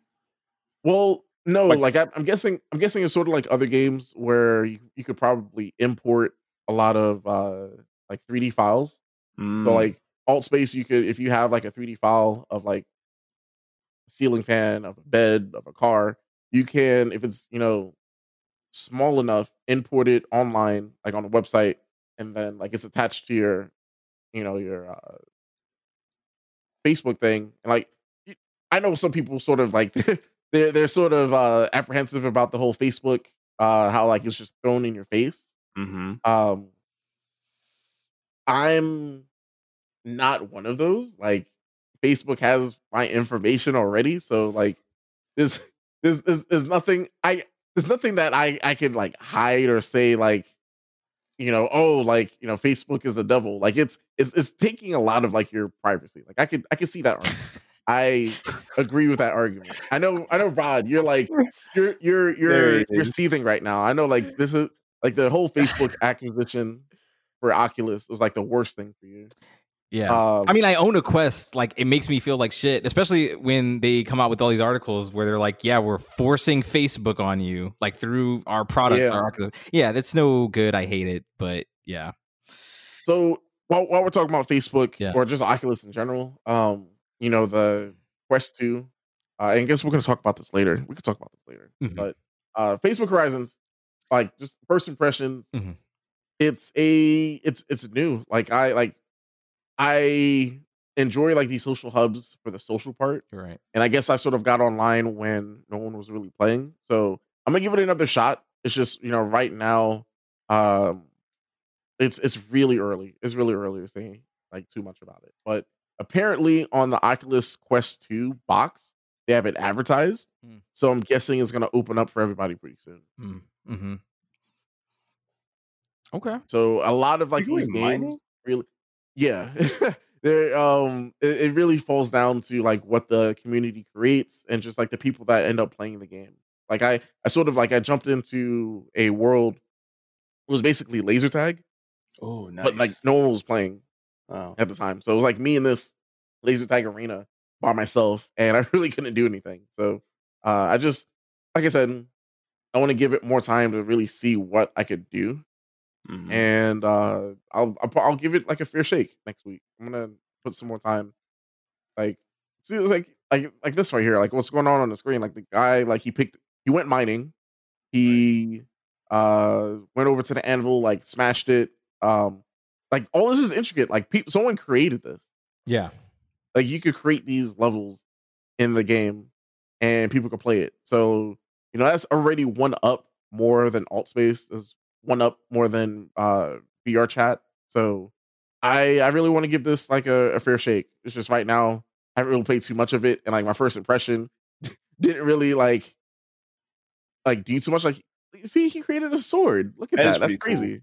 Well, no, Like like, I, I'm guessing. I'm guessing it's sort of like other games where you, you could probably import a lot of uh like 3D files. Mm. So like Altspace, you could if you have like a 3D file of like a ceiling fan, of a bed, of a car, you can if it's you know small enough, import it online, like on a website, and then like it's attached to your you know your uh Facebook thing, and like I know some people sort of like they're they're sort of uh apprehensive about the whole Facebook uh how like it's just thrown in your face. Mm-hmm. Um I'm not one of those. Like Facebook has my information already, so like there's there's there's, there's nothing I there's nothing that I I can like hide or say like you know oh like you know Facebook is the devil. Like it's it's it's taking a lot of like your privacy. Like I could I can see that. I agree with that argument. I know I know Rod, you're like you're you're you're you're seething right now. I know like this is like the whole Facebook acquisition for Oculus was like the worst thing for you. Yeah. Um, I mean, I own a Quest. Like, it makes me feel like shit, especially when they come out with all these articles where they're like, "Yeah, we're forcing Facebook on you, like through our products." Yeah. Our Oculus. yeah, that's no good. I hate it, but yeah, So while, while we're talking about Facebook Yeah. or just Oculus in general, um, you know, the Quest 2, uh, and I guess we're gonna talk about this later. We could talk about this later. Mhm. But uh Facebook Horizons, like just first impressions, Mhm. it's a it's it's new. Like I like I enjoy like these social hubs for the social part. right. And I guess I sort of got online when no one was really playing. So I'm gonna give it another shot. It's just, you know, right now, um it's it's really early. It's really early to say like too much about it. But apparently on the Oculus Quest 2 box, they have it advertised. Hmm. So I'm guessing it's gonna open up for everybody pretty soon. Mm-hmm. Okay. So a lot of like these games mining? really yeah. There um it, it really falls down to like what the community creates and just like the people that end up playing the game. Like I I sort of like I jumped into a world it was basically laser tag, Oh, nice. but like no one was playing at the time. So it was like me in this laser tag arena by myself and I really couldn't do anything. So uh I just like I said I want to give it more time to really see what I could do Mhm. and uh I'll, I'll I'll give it like a fair shake next week. I'm gonna put some more time. Like, see, it's like like like this right here. Like, what's going on on the screen? Like the guy, like he picked, he went mining. He uh went over to the anvil, like smashed it. Um, like all this is intricate. Like, people, someone created this. Yeah. Like, you could create these levels in the game, and people could play it. So you know that's already one up more than Altspace. Is one up more than uh VRChat. So I I really want to give this like a, a fair shake. It's just right now I haven't really played too much of it, and like my first impression didn't really like like do too much. Like see, he created a sword. Look at That. That's pretty cool.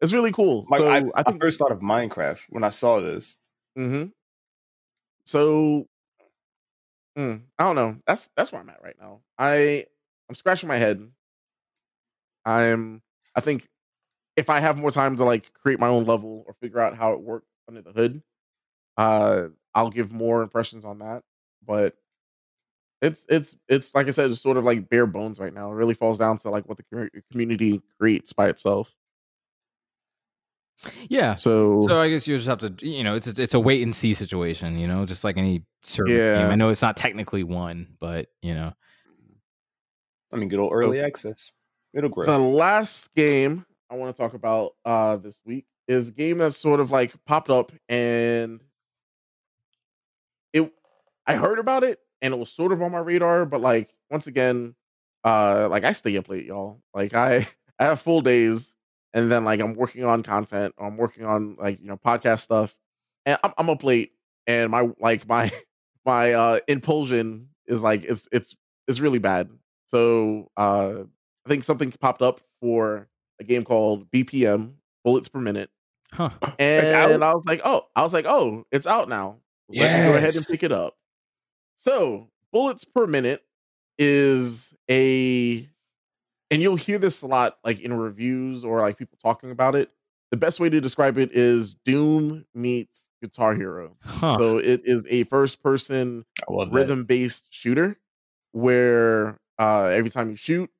It's really cool. Like so I, I I, think first thought of Minecraft when I saw this. hmm So, mm, I don't know. That's that's where I'm at right now. I I'm scratching my head. I'm. I think if I have more time to like create my own level or figure out how it works under the hood, uh, I'll give more impressions on that. But it's it's it's like I said, it's sort of like bare bones right now. It really falls down to like what the community creates by itself. Yeah. So, So I guess you just have to, you know, it's a, it's a wait and see situation, you know, just like any service Yeah. game. I know it's not technically one, but you know, I mean, good old early access. It'll grow. the last game I want to talk about uh this week is a game that sort of like popped up and it I heard about it and it was sort of on my radar, but like once again, uh like I stay up late, y'all. Like I I have full days and then like I'm working on content, or I'm working on like you know podcast stuff, and I'm, I'm up late and my like my my uh impulsion is like it's it's it's really bad. So uh I think something popped up for a game called BPM Bullets Per Minute, huh? and out? I was like, oh, I was like, oh, it's out now. Let me go ahead and pick it up. So Bullets Per Minute is a, and you'll hear this a lot like in reviews or like people talking about it. The best way to describe it is Doom meets Guitar Hero. Huh? So it is a first person I love that. rhythm based shooter where uh every time you shoot,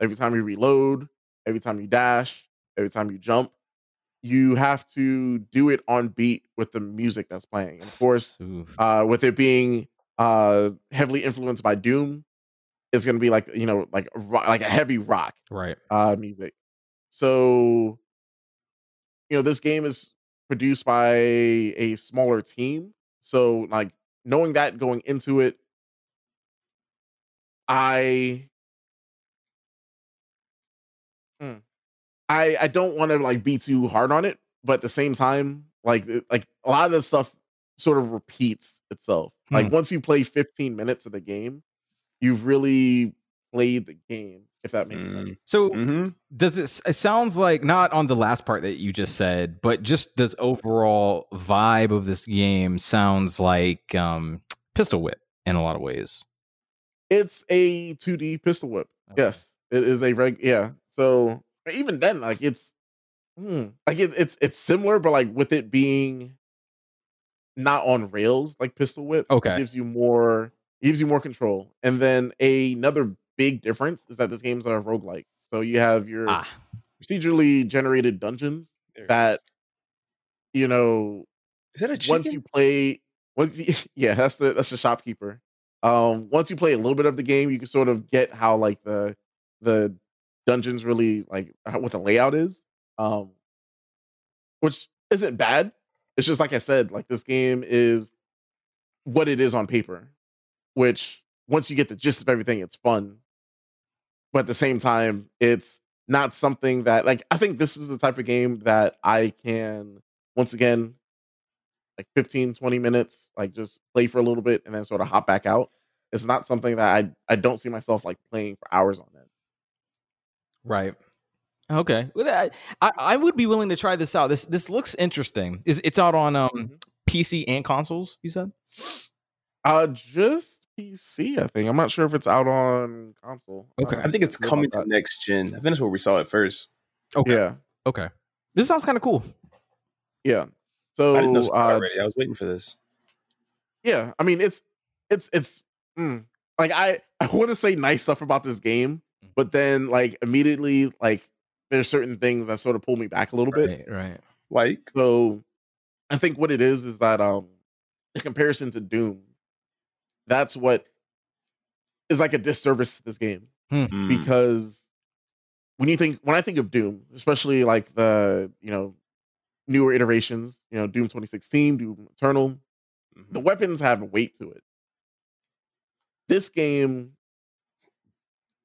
every time you reload, every time you dash, every time you jump, you have to do it on beat with the music that's playing. And of course, uh with it being uh heavily influenced by Doom, it's going to be like, you know, like a ro- like a heavy rock right. uh music. So you know, this game is produced by a smaller team. So like knowing that going into it, I I I don't want to like be too hard on it, but at the same time, like like a lot of this stuff sort of repeats itself. Hmm. Like once you play 15 minutes of the game, you've really played the game. If that makes mm. sense. So mm-hmm. does it? It sounds like not on the last part that you just said, but just this overall vibe of this game sounds like um, Pistol Whip in a lot of ways. It's a 2D pistol whip. Okay. Yes, it is a reg. Yeah. So even then, like it's hmm, like it, it's it's similar, but like with it being not on rails like pistol whip. Okay, gives you more gives you more control. And then a, another big difference is that this game's a roguelike. So you have your ah. procedurally generated dungeons there that you know is that a chicken? once you play once you, yeah that's the that's the shopkeeper um once you play a little bit of the game you can sort of get how like the the dungeons really like what the layout is um which isn't bad it's just like i said like this game is what it is on paper which once you get the gist of everything it's fun. But at the same time it's not something that like i think this is the type of game that i can once again like 15 20 minutes like just play for a little bit and then sort of hop back out. It's not something that i i don't see myself like playing for hours on it right. Okay. Well, I, I would be willing to try this out. This this looks interesting. Is it's out on um mm-hmm. pc and consoles you said? Uh just PC, I think. I'm not sure if it's out on console. Okay. I think it's coming to next gen. I think that's where we saw it first. Okay. Yeah. Okay. This sounds kind of cool. Yeah. So I didn't know uh, already. I was waiting for this. Yeah. I mean, it's it's it's mm, like I I want to say nice stuff about this game, mm. but then like immediately like there's certain things that sort of pull me back a little right, bit. Right. Like so, I think what it is is that um the comparison to Doom that's what is like a disservice to this game hmm. hmm. because when you think when I think of Doom, especially like the you know newer iterations, you know Doom 2016, Doom Eternal, mm-hmm. the weapons have weight to it. This game,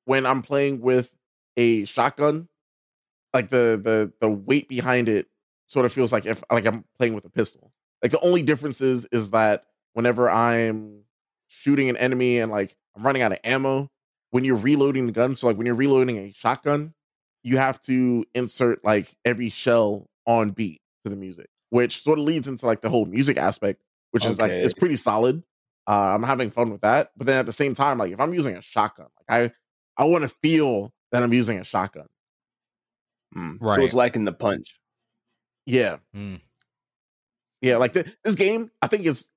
when I'm playing with a shotgun, like the the the weight behind it sort of feels like if like I'm playing with a pistol. Like the only difference is is that whenever I'm shooting an enemy and like I'm running out of ammo. When you're reloading the gun, so like when you're reloading a shotgun, you have to insert like every shell on beat to the music, which sort of leads into like the whole music aspect, which okay. is like it's pretty solid. Uh, I'm having fun with that, but then at the same time, like if I'm using a shotgun, like I I want to feel that I'm using a shotgun. Mm, right. So it's lacking the punch. Yeah. Mm. Yeah, like the, this game, I think is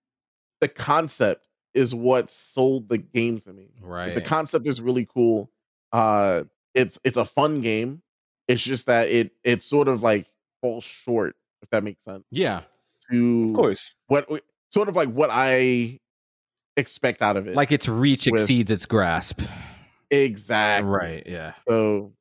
the concept is what sold the game to me. Right. the concept is really cool. Uh it's it's a fun game. It's just that it it sort of like falls short, if that makes sense. Yeah. To of course. What sort of like what I expect out of it. Like its reach with, exceeds its grasp. Exactly. Right. Yeah. So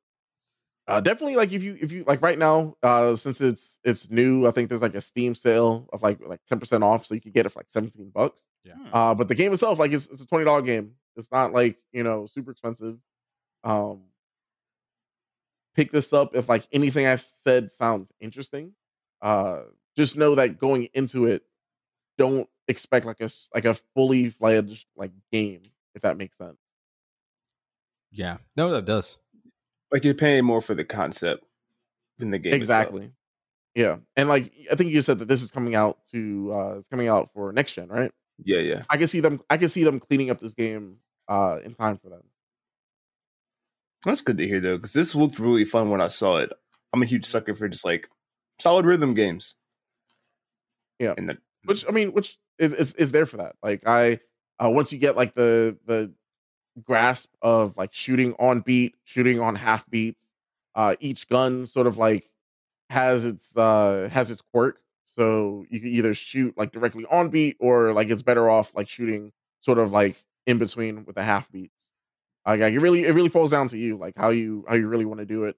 uh, definitely like if you if you like right now uh since it's it's new i think there's like a steam sale of like like 10% off so you can get it for like 17 bucks. Yeah. Uh but the game itself like it's, it's a $20 game. It's not like you know super expensive. Um pick this up if like anything i said sounds interesting. Uh just know that going into it don't expect like a like a fully fledged like game if that makes sense. Yeah. No that does like you're paying more for the concept than the game. Exactly. Itself. Yeah, and like I think you said that this is coming out to uh it's coming out for next gen, right? Yeah, yeah. I can see them. I can see them cleaning up this game uh in time for them. That's good to hear though, because this looked really fun when I saw it. I'm a huge sucker for just like solid rhythm games. Yeah, and then, which I mean, which is, is is there for that? Like I, uh, once you get like the the grasp of like shooting on beat, shooting on half beats. Uh, each gun sort of like has its uh has its quirk. So you can either shoot like directly on beat or like it's better off like shooting sort of like in between with the half beats. Like, like it really it really falls down to you, like how you how you really want to do it,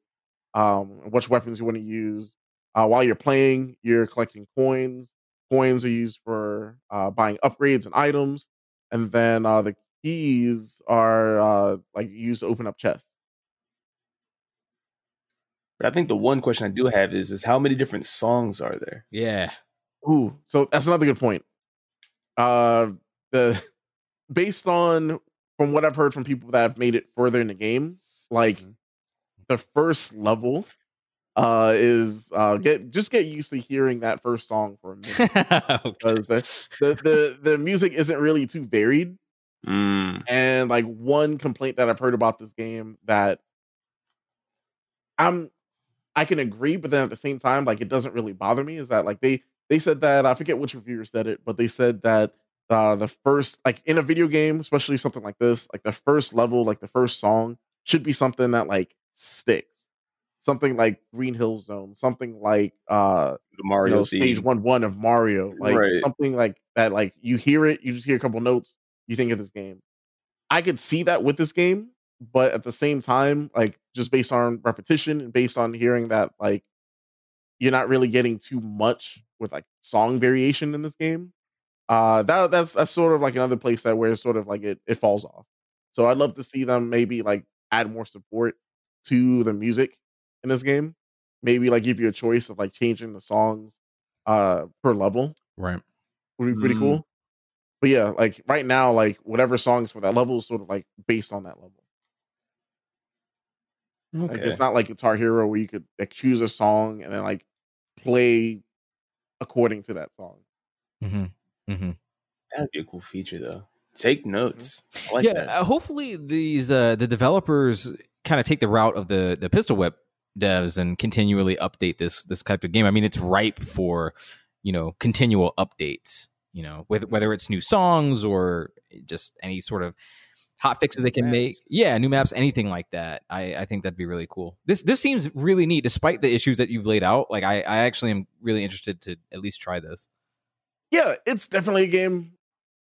um, which weapons you want to use. Uh, while you're playing, you're collecting coins. Coins are used for uh, buying upgrades and items, and then uh, the keys are uh like used to open up chests. But I think the one question I do have is is how many different songs are there? Yeah. Ooh, so that's another good point. Uh, the based on from what I've heard from people that have made it further in the game, like Mhm. the first level uh is uh get just get used to hearing that first song for a minute okay. because the, the the the music isn't really too varied Mm. and like one complaint that I've heard about this game that I'm I can agree, but then at the same time, like it doesn't really bother me is that like they they said that I forget which reviewer said it, but they said that uh the first like in a video game, especially something like this, like the first level, like the first song should be something that like sticks. Something like Green Hill Zone, something like uh The you Mario know, stage one one of Mario, like Right. something like that. Like you hear it, you just hear a couple notes, you think of this game. I could see that with this game, but at the same time, like just based on repetition and based on hearing that, like you're not really getting too much with like song variation in this game. Uh, that that's that's sort of like another place that where it's sort of like it it falls off. So I'd love to see them maybe like add more support to the music in this game. Maybe like give you a choice of like changing the songs uh per level Right. would be pretty Mm. cool. But yeah, like right now, like whatever songs for that level is sort of like based on that level. Like Okay. it's not like Guitar Hero where you could like choose a song and then like play according to that song. Mm-hmm. Mm-hmm. That'd be a cool feature though. Take notes. I like yeah, that. uh, hopefully these uh, the developers kind of take the route of the the pistol whip devs and continually update this this type of game. I mean, it's ripe for you know continual updates. You know, with whether it's new songs or just any sort of hot fixes they can make. Yeah, new maps, anything like that. I I think that'd be really cool. This this seems really neat, despite the issues that you've laid out. Like I I actually am really interested to at least try this. Yeah, it's definitely a game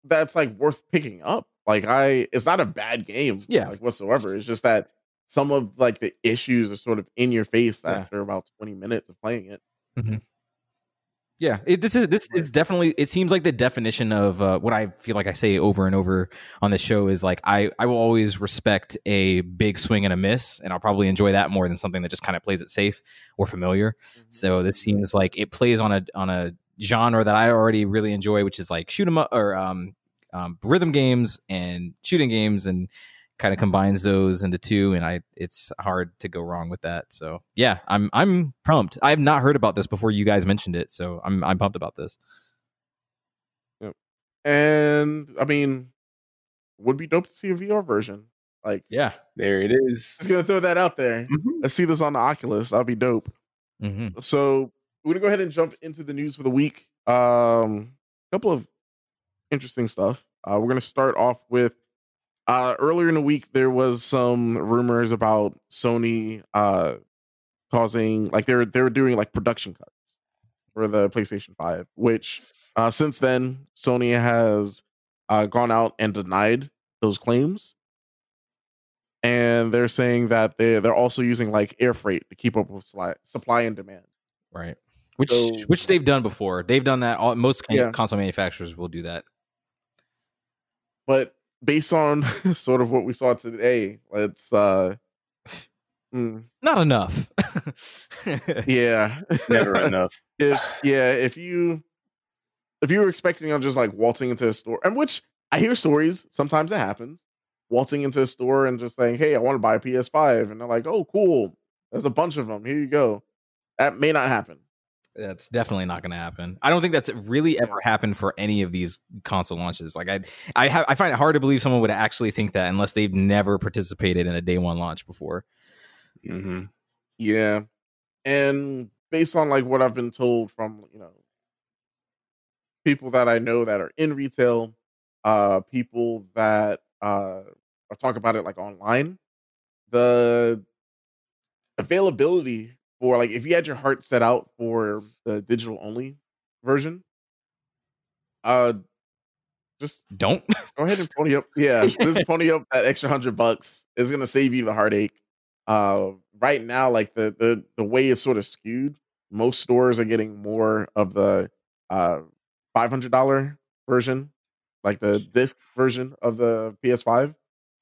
that's like worth picking up. Like I it's not a bad game, Yeah. like whatsoever. It's just that some of like the issues are sort of in your face Yeah. after about 20 minutes of playing it. Mm-hmm. Yeah, it, this is this is definitely. It seems like the definition of uh, what I feel like I say over and over on the show is like I I will always respect a big swing and a miss, and I'll probably enjoy that more than something that just kind of plays it safe or familiar. So this seems like it plays on a on a genre that I already really enjoy, which is like shoot 'em up or um, um, rhythm games and shooting games, and kind of combines those into two. And I, it's hard to go wrong with that. So yeah, I'm I'm pumped. I have not heard about this before you guys mentioned it, so I'm I'm pumped about this. Yep. And I mean, would be dope to see a VR version. Like, Yeah. There it is. just gonna throw that out there. Mhm. Let's see this on the Oculus. That'll be dope. Mm-hmm. So we're gonna go ahead and jump into the news for the week. Um, a couple of interesting stuff. Uh, we're gonna start off with uh, earlier in the week there was some rumors about Sony uh, causing like they're they're doing like production cuts for the PlayStation Five, which uh, since then Sony has uh, gone out and denied those claims. And they're saying that they they're also using like air freight to keep up with supply, supply and demand. Right. Which So- which they've done before. They've done that. All, most Yeah. console manufacturers will do that. but based on sort of what we saw today, it's uh mm, Not enough. yeah. Never enough. if yeah, if you if you were expecting on just like waltzing into a store, and which I hear stories, sometimes it happens, waltzing into a store and just saying, Hey, I want to buy a PS5, and they're like, Oh, cool. There's a bunch of them. Here you go. That may not happen. That's definitely not going to happen. I don't think that's really ever happened for any of these console launches. Like I, I, ha- I find it hard to believe someone would actually think that unless they've never participated in a day one launch before. hmm Yeah. And based on like what I've been told from, you know, people that I know that are in retail, uh people that uh talk about it like online, the availability for like if you had your heart set out for the digital only version, uh just Don't. go ahead and pony up. Yeah, just pony up that extra hundred bucks. is gonna save you the heartache. Uh, right now, like the the the way it's sort of skewed, most stores are getting more of the uh five hundred dollar version, like the disc version of the PS5,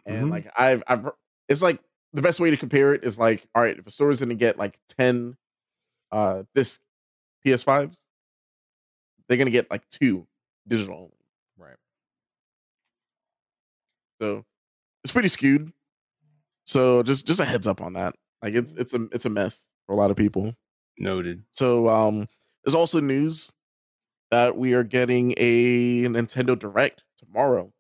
and Mhm. like I've I've it's like the best way to compare it is like, all right, if a store is going to get like ten uh disc PS5s, they're going to get like two digital only. Right. So it's pretty skewed. So just just a heads up on that. Like it's it's a it's a mess for a lot of people. Noted. So um there's also news that we are getting a Nintendo Direct tomorrow.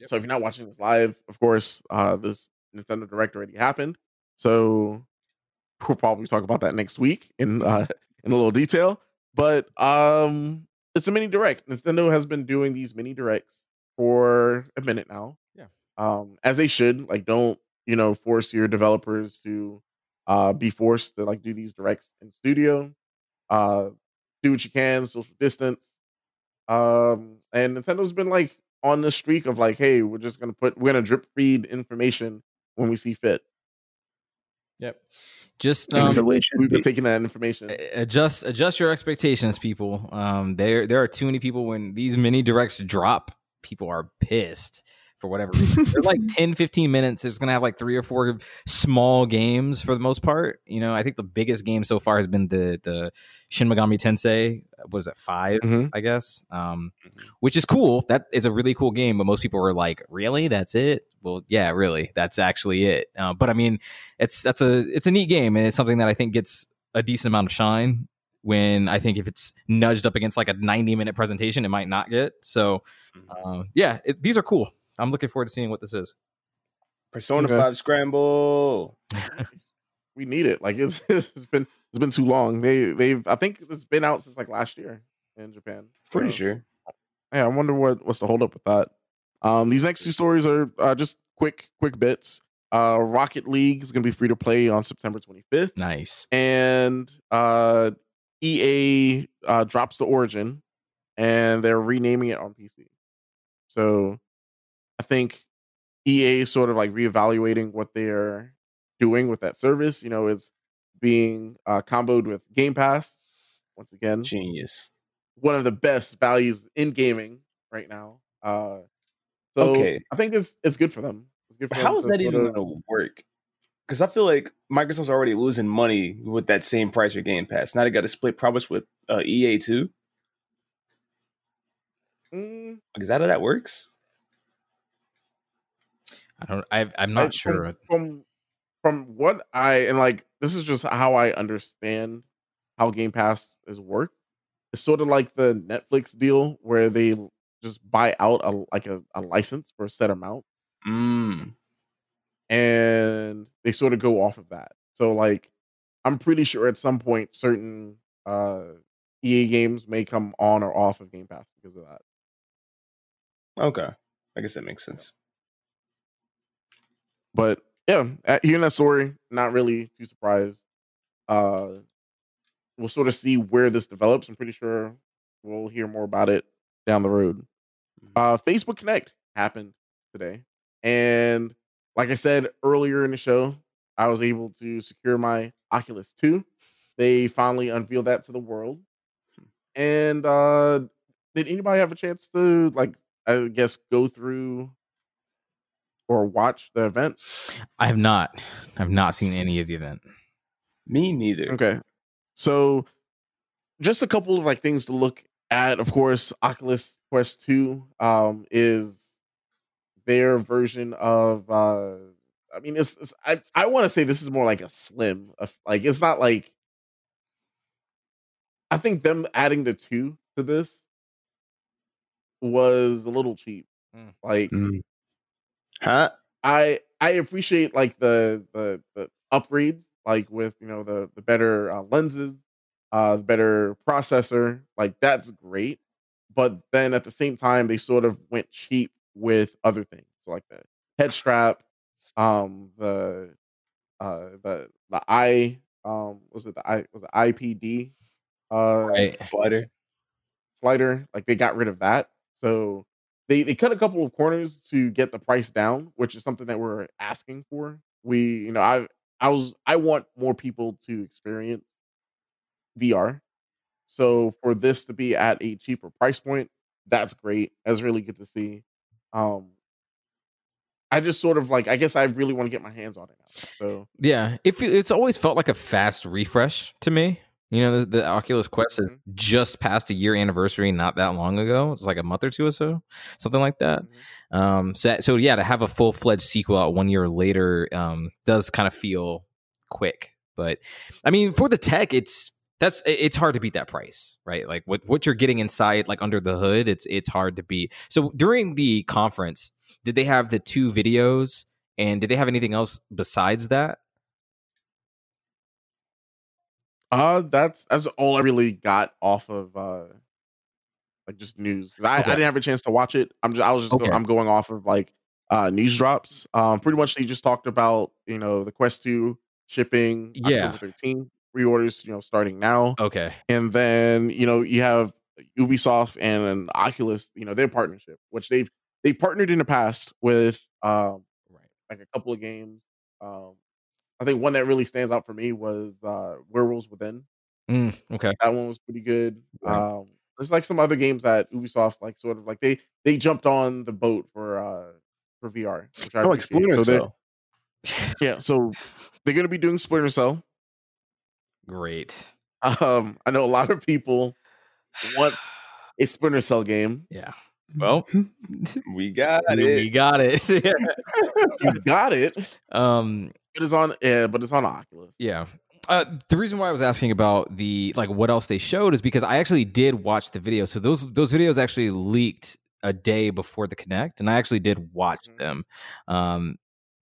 Yep. So if you're not watching this live, of course, uh this Nintendo Direct already happened. So we'll probably talk about that next week in uh in a little detail. But um it's a mini direct. Nintendo has been doing these mini directs for a minute now. Yeah. Um as they should. Like don't, you know, force your developers to uh be forced to like do these directs in studio. Uh do what you can, social distance. Um and Nintendo's been like on the streak of like, hey, we're just gonna put we're gonna drip feed information when we see fit. Yep. Just um, That's the way it should We've been be. taking that information. adjust adjust your expectations, people. Um, there there are too many people when these mini directs drop. People are pissed for whatever reason. They're like 10, 15 minutes. It's gonna have like three or four small games for the most part. You know, I think the biggest game so far has been the the Shin Megami Tensei. What is that five? Mhm. I guess. Um, Mhm. which is cool. That is a really cool game, but most people are like, "Really? That's it?" Well, yeah, really. That's actually it. Uh, but I mean, it's that's a it's a neat game, and it's something that I think gets a decent amount of shine. When I think if it's nudged up against like a ninety minute presentation, it might not get. So, Mhm. uh, yeah, it, these are cool. I'm looking forward to seeing what this is. Persona Okay. 5 Scramble. we need it. Like it's it's been it's been too long. They they've I think it's been out since like last year in Japan. Pretty So, sure. Yeah, I wonder what what's the hold up with that. Um, these next two stories are uh, just quick quick bits. Uh, Rocket League is going to be free to play on September 25th, Nice. and uh, EA uh, drops the Origin, and they're renaming it on PC. So, I think EA is sort of like reevaluating what they're doing with that service. You know, it's being uh, comboed with Game Pass once again Genius. one of the best values in gaming right now. Uh, so Okay. I think it's it's good for them. It's good for how them is that even going to work? Because I feel like Microsoft's already losing money with that same price for Game Pass. Now they got to split profits with uh, EA too. Mm, is that how that works? I don't. I, I'm I- not sure. From, from from what I and like this is just how I understand how Game Pass is work. It's sort of like the Netflix deal where they just buy out a like a, a license for a set amount Mm. and they sort of go off of that. So like I'm pretty sure at some point certain uh EA games may come on or off of Game Pass because of that. Okay. I guess that makes sense. But yeah, at, hearing that story, not really too surprised. Uh we'll sort of see where this develops. I'm pretty sure we'll hear more about it down the road. Uh Facebook Connect happened today. And like I said earlier in the show, I was able to secure my Oculus 2. They finally unveiled that to the world. And uh did anybody have a chance to like I guess go through or watch the event? I have not. I've not seen any of the event. Me neither. Okay. So just a couple of like things to look at. Of course, Oculus Quest 2 um is their version of uh I mean it's, it's I I want to say this is more like a slim of like it's not like I think them adding the 2 to this was a little cheap. Mm. Like Mm. Huh? I I appreciate like the the the upgrades, like with you know the the better uh, lenses, uh, the better processor, like that's great. But then at the same time, they sort of went cheap with other things, like the head strap, um, the uh the the eye, um was it the i was it IPD uh Right. Slider. slider. Like they got rid of that. So they they cut a couple of corners to get the price down, which is something that we're asking for. We, you know, I I was I want more people to experience VR. So for this to be at a cheaper price point, that's great. That's really good to see. Um I just sort of like I guess I really want to get my hands on it now. So Yeah, it, fe- it's always felt like a fast refresh to me. You know, the, the Oculus Quest has Mhm. just passed a year anniversary not that long ago. It's like a month or two or so, something like that. Mhm. Um, so, so yeah, to have a full fledged sequel out one year later um, does kind of feel quick. But I mean, for the tech, it's that's it's hard to beat that price, right? Like what what you're getting inside, like under the hood, it's it's hard to beat. So during the conference, did they have the two videos, and did they have anything else besides that? Uh that's that's all I really got off of uh like just news 'Cause I, Okay. I didn't have a chance to watch it. I'm just I was just go- I'm going off of like uh news drops. Um pretty much they just talked about, you know, the Quest 2 shipping Yeah. October 13 reorders, you know, starting now. Okay. and then you know you have Ubisoft and Oculus, you know their partnership, which they've they partnered in the past with um Right. like a couple of games. Um, I think one that really stands out for me was uh Werewolves Within. Mm, okay. That one was pretty good. Right. Um, there's like some other games that Ubisoft like sort of like they they jumped on the boat for uh for VR. Which I Oh, like. Splinter So Cell. Yeah, so they're gonna be doing Splinter Cell. Great. Um, I know a lot of people want a Splinter Cell game. Yeah. Well, We got it. we got it. You got it. um. It is on, yeah, but it's on Oculus. Yeah. Uh, the reason why I was asking about the like what else they showed is because I actually did watch the video. So those those videos actually leaked a day before the Connect, and I actually did watch Mhm. them. Um,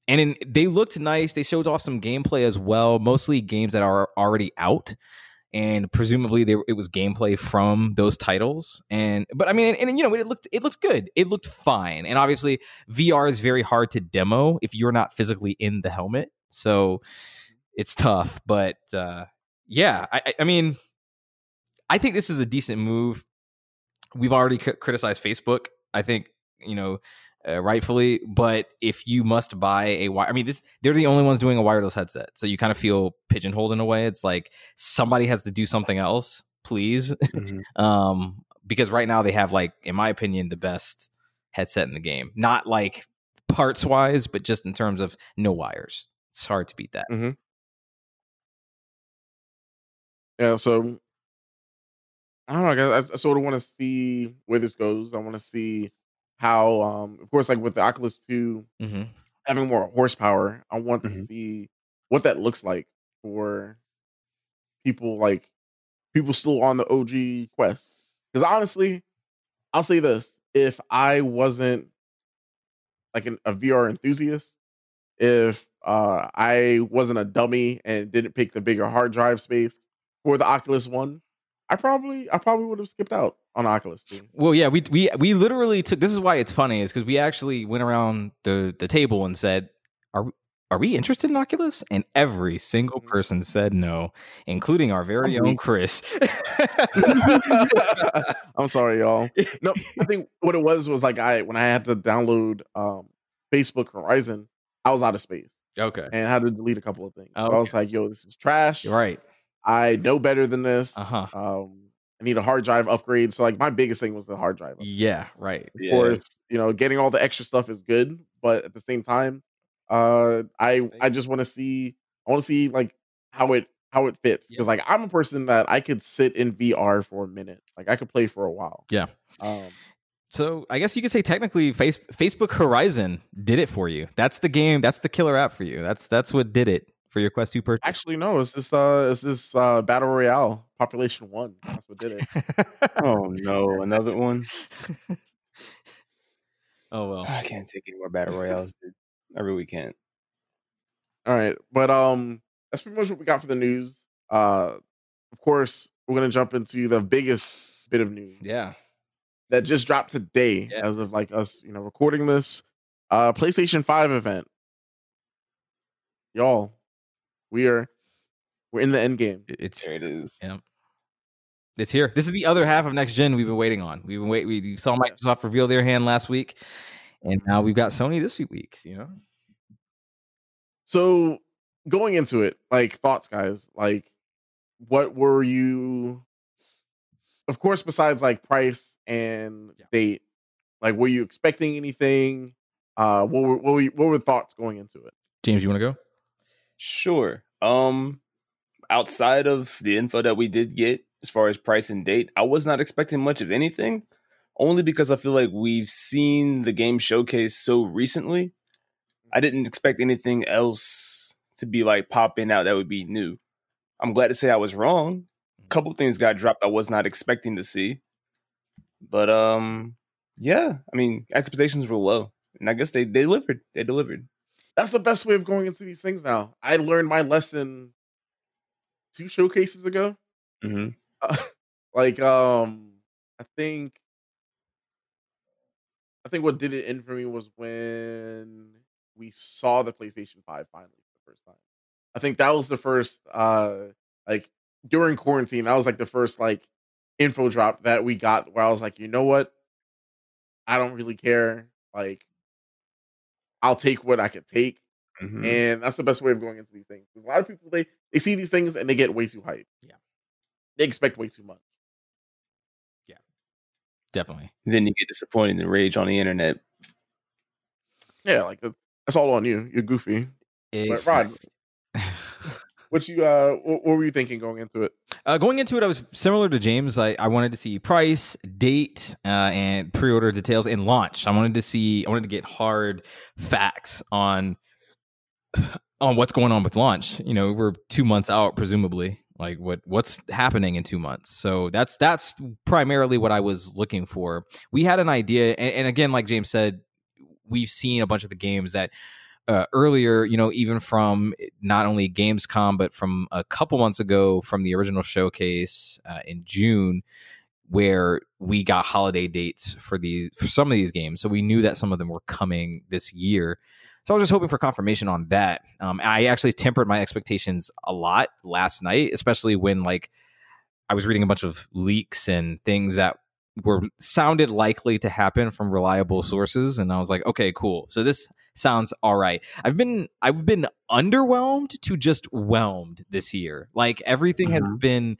and in, they looked nice. They showed off some gameplay as well, mostly games that are already out, and presumably they, it was gameplay from those titles. And but I mean, and, and, you know, it looked it looked good. It looked fine. And obviously, VR is very hard to demo if you're not physically in the helmet. So it's tough. But uh, yeah, I, I- mean, I think this is a decent move. We've already c- criticized Facebook. I think you know. Uh, rightfully, but if you must buy a wire, I mean, this they're the only ones doing a wireless headset, so you kind of feel pigeonholed in a way. It's like somebody has to do something else, please, Mhm. um, because right now they have like, in my opinion, the best headset in the game. Not like parts wise, but just in terms of no wires. It's hard to beat that. Mm-hmm. Yeah, so I don't know. I, guess I, sort of want to see where this goes. I want to see how, um, of course, like with the Oculus 2 Mm-hmm. having more horsepower, I want to Mhm. see what that looks like for people like people still on the OG Quest. Because honestly, I'll say this: if I wasn't like an, a VR enthusiast, if uh, I wasn't a dummy and didn't pick the bigger hard drive space for the Oculus One, I probably I probably would have skipped out on Oculus 2. Well, yeah, we we we literally took. This is why it's funny, is because we actually went around the the table and said, "Are we- are we interested in Oculus?" And every single Mhm. person said no, including our very I'm own weak. Chris. I'm sorry, y'all. No, I think what it was was like I when I had to download um Facebook Horizon, I was out of space okay, and had to delete a couple of things. So I was like, "Yo, this is trash. you're right. I know better than this. Uh huh. Um, I need a hard drive upgrade." So like my biggest thing was the hard drive. upgrade. Yeah, right. Of Yeah. course, you know, getting all the extra stuff is good, but at the same time, uh, I I just want to see I want to see like how it how it fits because like I'm a person that I could sit in VR for a minute, like I could play for a while. Yeah. Um, So I guess you could say technically, face, Facebook Horizon did it for you. That's the game. That's the killer app for you. That's that's what did it for your Quest Two purchase. actually, no, it's this uh, it's this uh, battle royale population one. That's what did it. Oh no, another one. oh well. I can't take any more battle royales, dude. I really can't. All right, but um, that's pretty much what we got for the news. Uh, of course, we're gonna jump into the biggest bit of news. Yeah. That just dropped today Yeah. as of like us, you know, recording this uh PlayStation 5 event. Y'all, we are we're in the end game. It's There it is. Yeah. it's here. This is the other half of next gen we've been waiting on. We've been wait. We we saw Microsoft reveal their hand last week, and now we've got Sony this week. You know. So going into it, like thoughts, guys, like what were you of course, besides like price and Yeah. date, like were you expecting anything? Uh, what were what were, what were thoughts going into it? James, you want to go? Sure. Um, outside of the info that we did get as far as price and date, I was not expecting much of anything. Only because I feel like we've seen the game showcase so recently. I didn't expect anything else to be like popping out that would be new. I'm glad to say I was wrong. Couple things got dropped I was not expecting to see. But um yeah, I mean expectations were low. And I guess they, they delivered. They delivered. That's the best way of going into these things now. I learned my lesson two showcases ago. Mm-hmm. Uh, like um I think I think what did it in for me was when we saw the PlayStation 5 finally for the first time. I think that was the first uh like during quarantine, that was like the first like info drop that we got where I was like, you know what? I don't really care. Like I'll take what I can take. Mm-hmm. And that's the best way of going into these things. Because a lot of people they they see these things and they get way too hyped. Yeah. They expect way too much. Yeah. Definitely. then you get disappointed and rage on the internet. Yeah, like that's, that's all on you. You're goofy. But Rod, what you uh what, were you thinking going into it? Uh, going into it, I was similar to James. I, I wanted to see price, date, uh, and pre-order details and launch. I wanted to see. I wanted to get hard facts on on what's going on with launch. You know, we're two months out, presumably. Like what what's happening in two months? So that's that's primarily what I was looking for. We had an idea, and, and again, like James said, we've seen a bunch of the games that uh, earlier, you know, even from not only Gamescom, but from a couple months ago from the original showcase uh, in June, where we got holiday dates for these for some of these games. So we knew that some of them were coming this year. So I was just hoping for confirmation on that. Um, I actually tempered my expectations a lot last night, especially when like I was reading a bunch of leaks and things that were sounded likely to happen from reliable sources and I was like, okay, cool. So this sounds all right. I've been I've been underwhelmed to just whelmed this year. Like everything has Mhm. been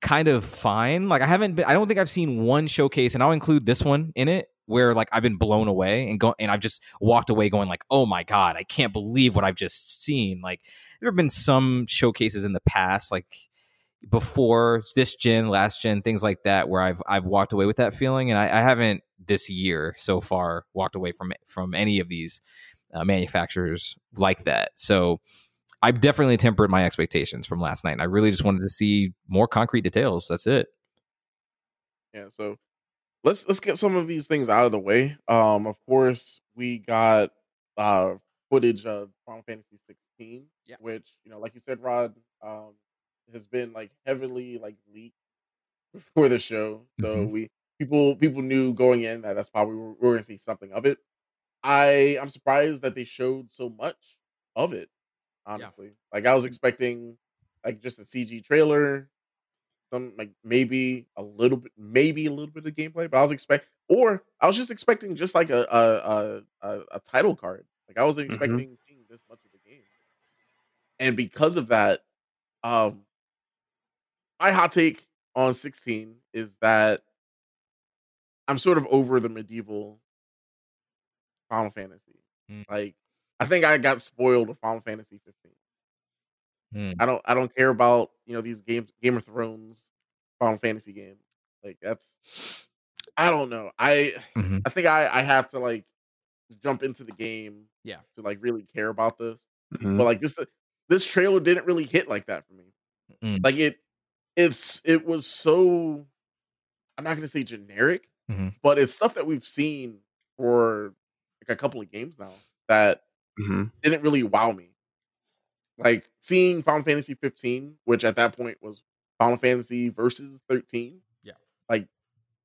kind of fine. Like I haven't been I don't think I've seen one showcase and I'll include this one in it where like I've been blown away and go and I've just walked away going like, "Oh my god, I can't believe what I've just seen." Like there have been some showcases in the past like before this gen, last gen, things like that, where I've I've walked away with that feeling, and I, I haven't this year so far walked away from from any of these uh, manufacturers like that. So I've definitely tempered my expectations from last night. And I really just wanted to see more concrete details. That's it. Yeah, so let's let's get some of these things out of the way. Um, of course, we got uh footage of Final Fantasy 16, Yeah. which you know, like you said, Rod, um, has been like heavily like leaked before the show. So Mhm. we people people knew going in that that's probably we were, we were gonna see something of it. I I'm surprised that they showed so much of it. Honestly, like I was expecting like just a CG trailer, some like maybe a little bit, maybe a little bit of gameplay, but I was expect or I was just expecting just like a a a, a, title card. Like I wasn't expecting seeing this much of the game, and because of that, um, my hot take on 16 is that I'm sort of over the medieval Final Fantasy. Mm. Like I think I got spoiled with Final Fantasy 15. Hmm. I don't I don't care about you know these games Game of Thrones Final Fantasy games. Like that's I don't know. I Mhm. I think I I have to like jump into the game Yeah. to like really care about this. Mhm. But like this this trailer didn't really hit like that for me. Mm. Like it it's it was so I'm not gonna say generic, Mhm. but it's stuff that we've seen for like a couple of games now that Mhm. didn't really wow me. Like seeing Final Fantasy 15, which at that point was Final Fantasy versus 13. Yeah. Like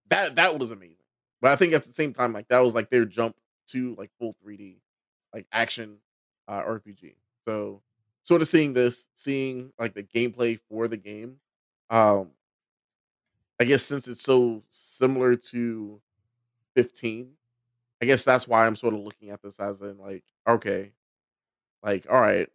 that that was amazing. But I think at the same time, like that was like their jump to like full 3D, like action uh RPG. So sort of seeing this, seeing like the gameplay for the game, um I guess since it's so similar to 15, I guess that's why I'm sort of looking at this as in like, okay, like, all right,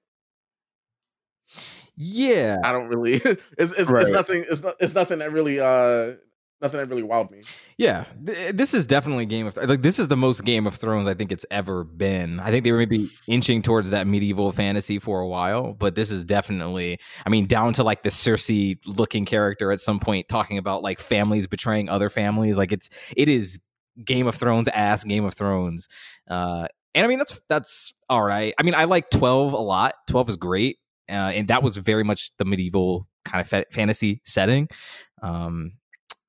Yeah. I don't really it's it's, it's nothing it's not it's nothing that really uh nothing that really wowed me. Yeah, th- this is definitely Game of like this is the most Game of Thrones I think it's ever been. I think they were maybe inching towards that medieval fantasy for a while, but this is definitely. I mean, down to like the Cersei looking character at some point talking about like families betraying other families. Like it's it is Game of Thrones ass Game of Thrones. Uh, and I mean that's that's all right. I mean I like twelve a lot. Twelve is great, uh, and that was very much the medieval kind of fa- fantasy setting. Um,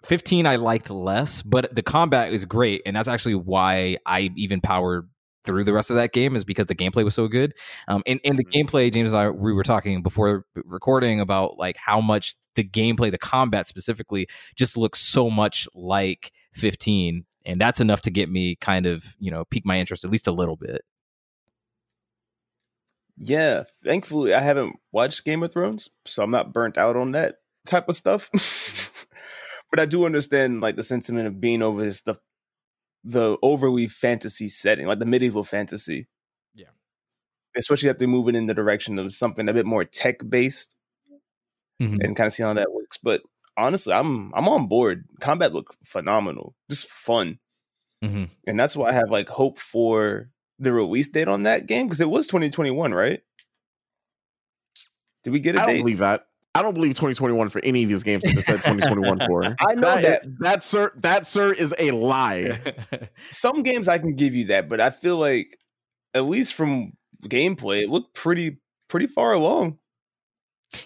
15 I liked less, but the combat is great, and that's actually why I even powered through the rest of that game is because the gameplay was so good. Um, and, and the Mhm. gameplay, James and I, we were talking before recording about like how much the gameplay, the combat specifically, just looks so much like 15, and that's enough to get me kind of you know pique my interest at least a little bit. Yeah, thankfully I haven't watched Game of Thrones, so I'm not burnt out on that type of stuff. but I do understand like the sentiment of being over this stuff, the overly fantasy setting, like the medieval fantasy. Yeah. especially after moving in the direction of something a bit more tech based Mhm. and kind of see how that works. But honestly, I'm I'm on board. Combat looked phenomenal, just fun, Mhm. and that's why I have like hope for the release date on that game because it was 2021, right? Did we get a I don't believe that. I don't believe 2021 for any of these games that they said 2021 for. I know that. that sir that sir is a lie. Some games I can give you that, but I feel like at least from gameplay, it looked pretty pretty far along.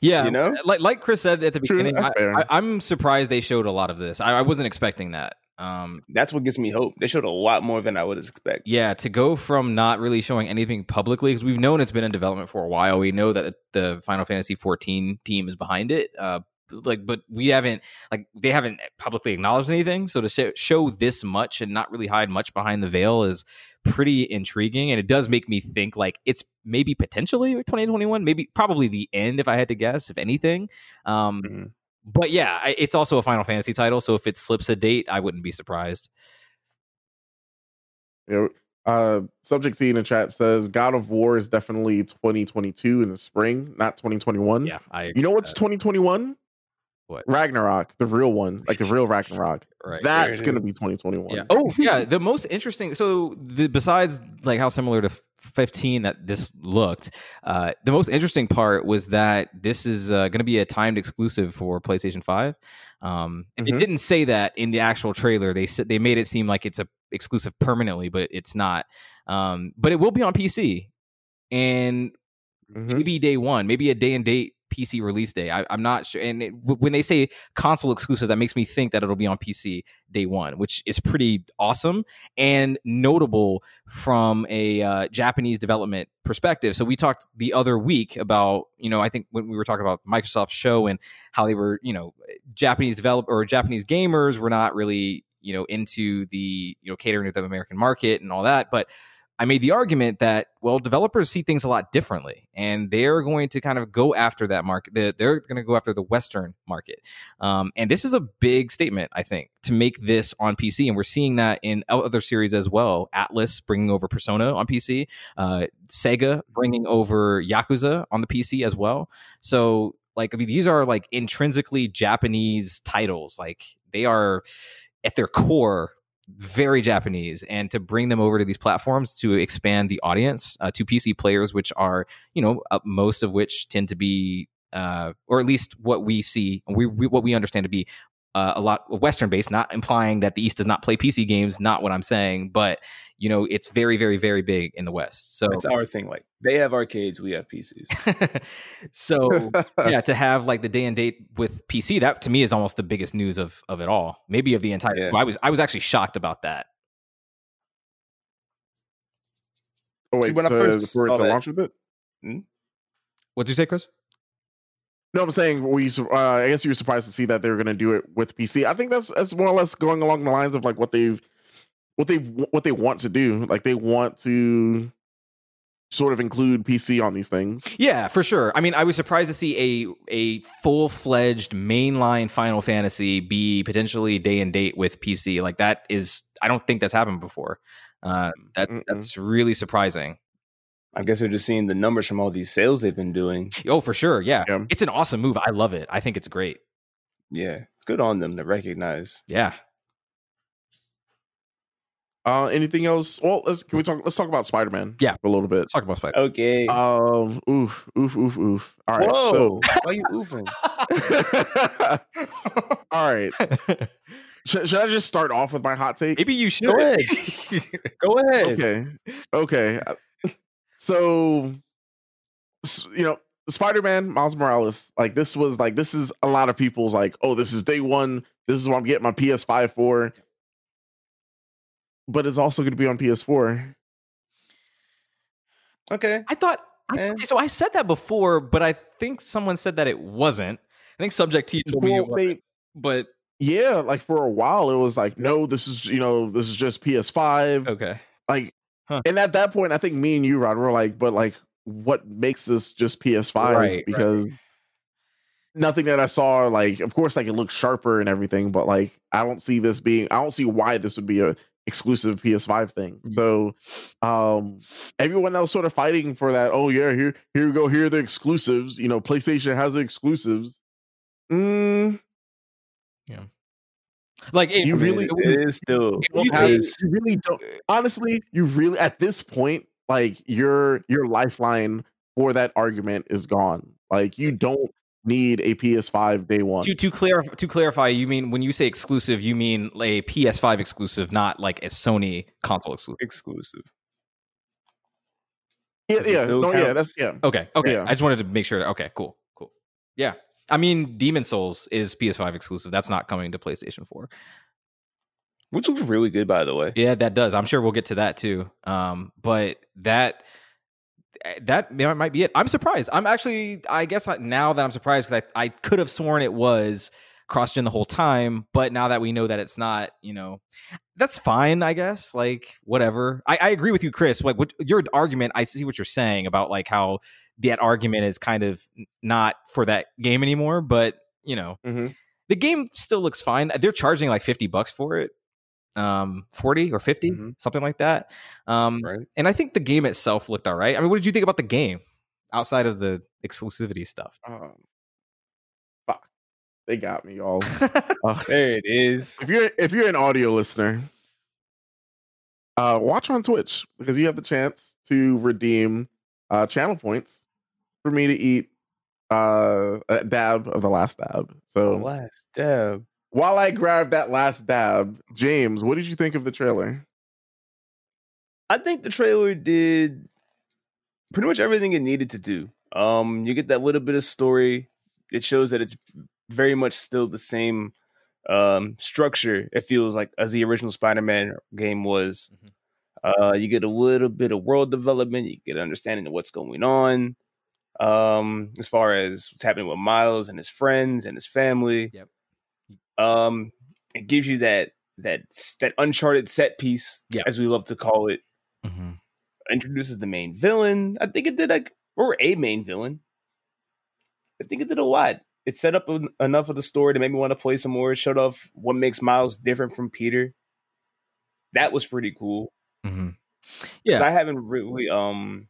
Yeah, You know? like like Chris said at the True, beginning, I, I, I'm surprised they showed a lot of this. I, I wasn't expecting that. Um, That's what gives me hope. They showed a lot more than I would expect. yeah, to go from not really showing anything publicly because we've known it's been in development for a while. We know that the Final Fantasy 14 team is behind it. Uh, like, but we haven't like they haven't publicly acknowledged anything. So to show, show this much and not really hide much behind the veil is pretty intriguing, and it does make me think like it's maybe potentially 2021, maybe probably the end if I had to guess, if anything. Um, Mhm. But yeah, it's also a Final Fantasy title, so if it slips a date, I wouldn't be surprised. Know, uh, Subject T in the chat says God of War is definitely 2022 in the spring, not 2021. Yeah, I You know what's 2021? What? Ragnarok, the real one, like the real Ragnarok. right. That's gonna is. be 2021. Yeah. Oh, yeah. The most interesting. So, the, besides like how similar to 15 that this looked, uh, the most interesting part was that this is uh, going to be a timed exclusive for PlayStation 5. Um, and Mhm. It didn't say that in the actual trailer. They said they made it seem like it's a exclusive permanently, but it's not. Um, but it will be on PC, and Mhm. maybe day one, maybe a day and date PC release day. I, I'm not sure. And it, when they say console exclusive, that makes me think that it'll be on PC day one, which is pretty awesome and notable from a uh, Japanese development perspective. So we talked the other week about, you know, I think when we were talking about Microsoft's show and how they were, you know, Japanese develop or Japanese gamers were not really, you know, into the, you know, catering to the American market and all that, but I made the argument that well, developers see things a lot differently, and they're going to kind of go after that market. They're, going to go after the Western market, um, and this is a big statement, I think, to make this on PC. And we're seeing that in other series as well. Atlus bringing over Persona on PC, uh, Sega bringing over Yakuza on the PC as well. So, like, I mean, these are like intrinsically Japanese titles. Like, they are at their core very Japanese, and to bring them over to these platforms to expand the audience uh, to PC players, which are you know uh, most of which tend to be, uh, or at least what we see, we, we what we understand to be uh, a lot Western based. Not implying that the East does not play PC games, not what I'm saying, but you know it's very, very, very big in the West. So It's our thing. Like they have arcades, we have PCs. so yeah, to have like the day and date with PC, that to me is almost the biggest news of of it all. Maybe of the entire. Yeah. I was I was actually shocked about that. Oh wait, See, when I first for it saw to that- launch with it. What'd you say, Chris? No, I'm saying were you, uh, I guess you were surprised to see that they were going to do it with PC. I think that's that's more or less going along the lines of like what they've what they what they want to do. Like they want to sort of include PC on these things. Yeah, for sure. I mean, I was surprised to see a a full fledged mainline Final Fantasy be potentially day and date with PC. Like that is, I don't think that's happened before. Uh, that's Mm-mm. that's really surprising. I guess we're just seeing the numbers from all these sales they've been doing. Oh, for sure. Yeah. Yeah. it's an awesome move. I love it. I think it's great. Yeah, it's good on them to recognize. Yeah. Uh, anything else? Well, let's can we talk? Let's talk about Spider Man. Yeah. a little bit. Let's talk about Spider. Okay. Um, oof, oof, oof, oof. All right, Whoa! Why you oofing? all right. Should, should I just start off with my hot take? Maybe you should. Go ahead. Go ahead. Okay, okay. So, you know, Spider Man, Miles Morales. Like this was like this is a lot of people's like, oh, this is day one. This is what I'm getting my PS5 for. But it's also going to be on PS4. Okay. I thought. I, Eh. so I said that before, but I think someone said that it wasn't. I think Subject T told me it Well, wasn't. they- But yeah, like for a while, it was like, no, this is you know, this is just PS5. okay. Like, Huh. and at that point, I think me and you, Rod, were like, but like, what makes this just PS5? Right, right. because nothing that I saw, like, of course, like it looks sharper and everything, but like, I don't see this being, I don't see why this would be a exclusive PS5 thing. Mm. So, um, everyone that was sort of fighting for that, oh yeah, here, here we go, here are the exclusives. You know, PlayStation has the exclusives. Mm, Like it, You I mean, really- it is still. You don't say- have- it you is- really don't honestly you really at this point like your your lifeline for that argument is gone like you don't need a ps5 day one to to clarify to clarify, you mean when you say exclusive, you mean a PS5 exclusive, not like a Sony console exclusive. exclusive. yeah yeah still no yeah that's yeah Okay, okay. Yeah. I just wanted to make sure. Okay, cool, cool. Yeah, I mean, Demon Souls is PS5 exclusive. That's not coming to PlayStation 4. Which looks really good, by the way. Yeah, that does. I'm sure we'll get to that too. Um, but that that might be it. I'm surprised. I'm actually. I guess now that I'm surprised because I I could have sworn it was cross gen the whole time, but now that we know that it's not, you know, that's fine. I guess like whatever. I, I agree with you, Chris. Like what your argument. I see what you're saying about like how that argument is kind of not for that game anymore. But you know, Mhm. the game still looks fine. They're charging like 50 bucks for it. Um, 40 or 50, Mhm. something like that. Um, Right. and I think the game itself looked all right. I mean, what did you think about the game outside of the exclusivity stuff? um, fuck they got me y'all Uh, There it is. if you're if you're an audio listener uh watch on twitch because you have the chance to redeem uh channel points for me to eat uh a dab of the last dab so Last dab. while i grab that last dab james what did you think of the trailer I think the trailer did pretty much everything it needed to do. Um, you get that little bit of story. It shows that it's very much still the same um structure. It feels like as the original Spider-Man game was. Uh, you get a little bit of world development. You get an understanding of what's going on. Um, as far as what's happening with Miles and his friends and his family. Yep. Um, it gives you that that that uncharted set piece, Yeah. as we love to call it Mm-hmm. introduces the main villain. I think it did like or a main villain. I think it did a lot. It set up en- enough of the story to make me want to play some more. It showed off what makes Miles different from Peter. That was pretty cool. Mm-hmm. Yeah. I haven't really um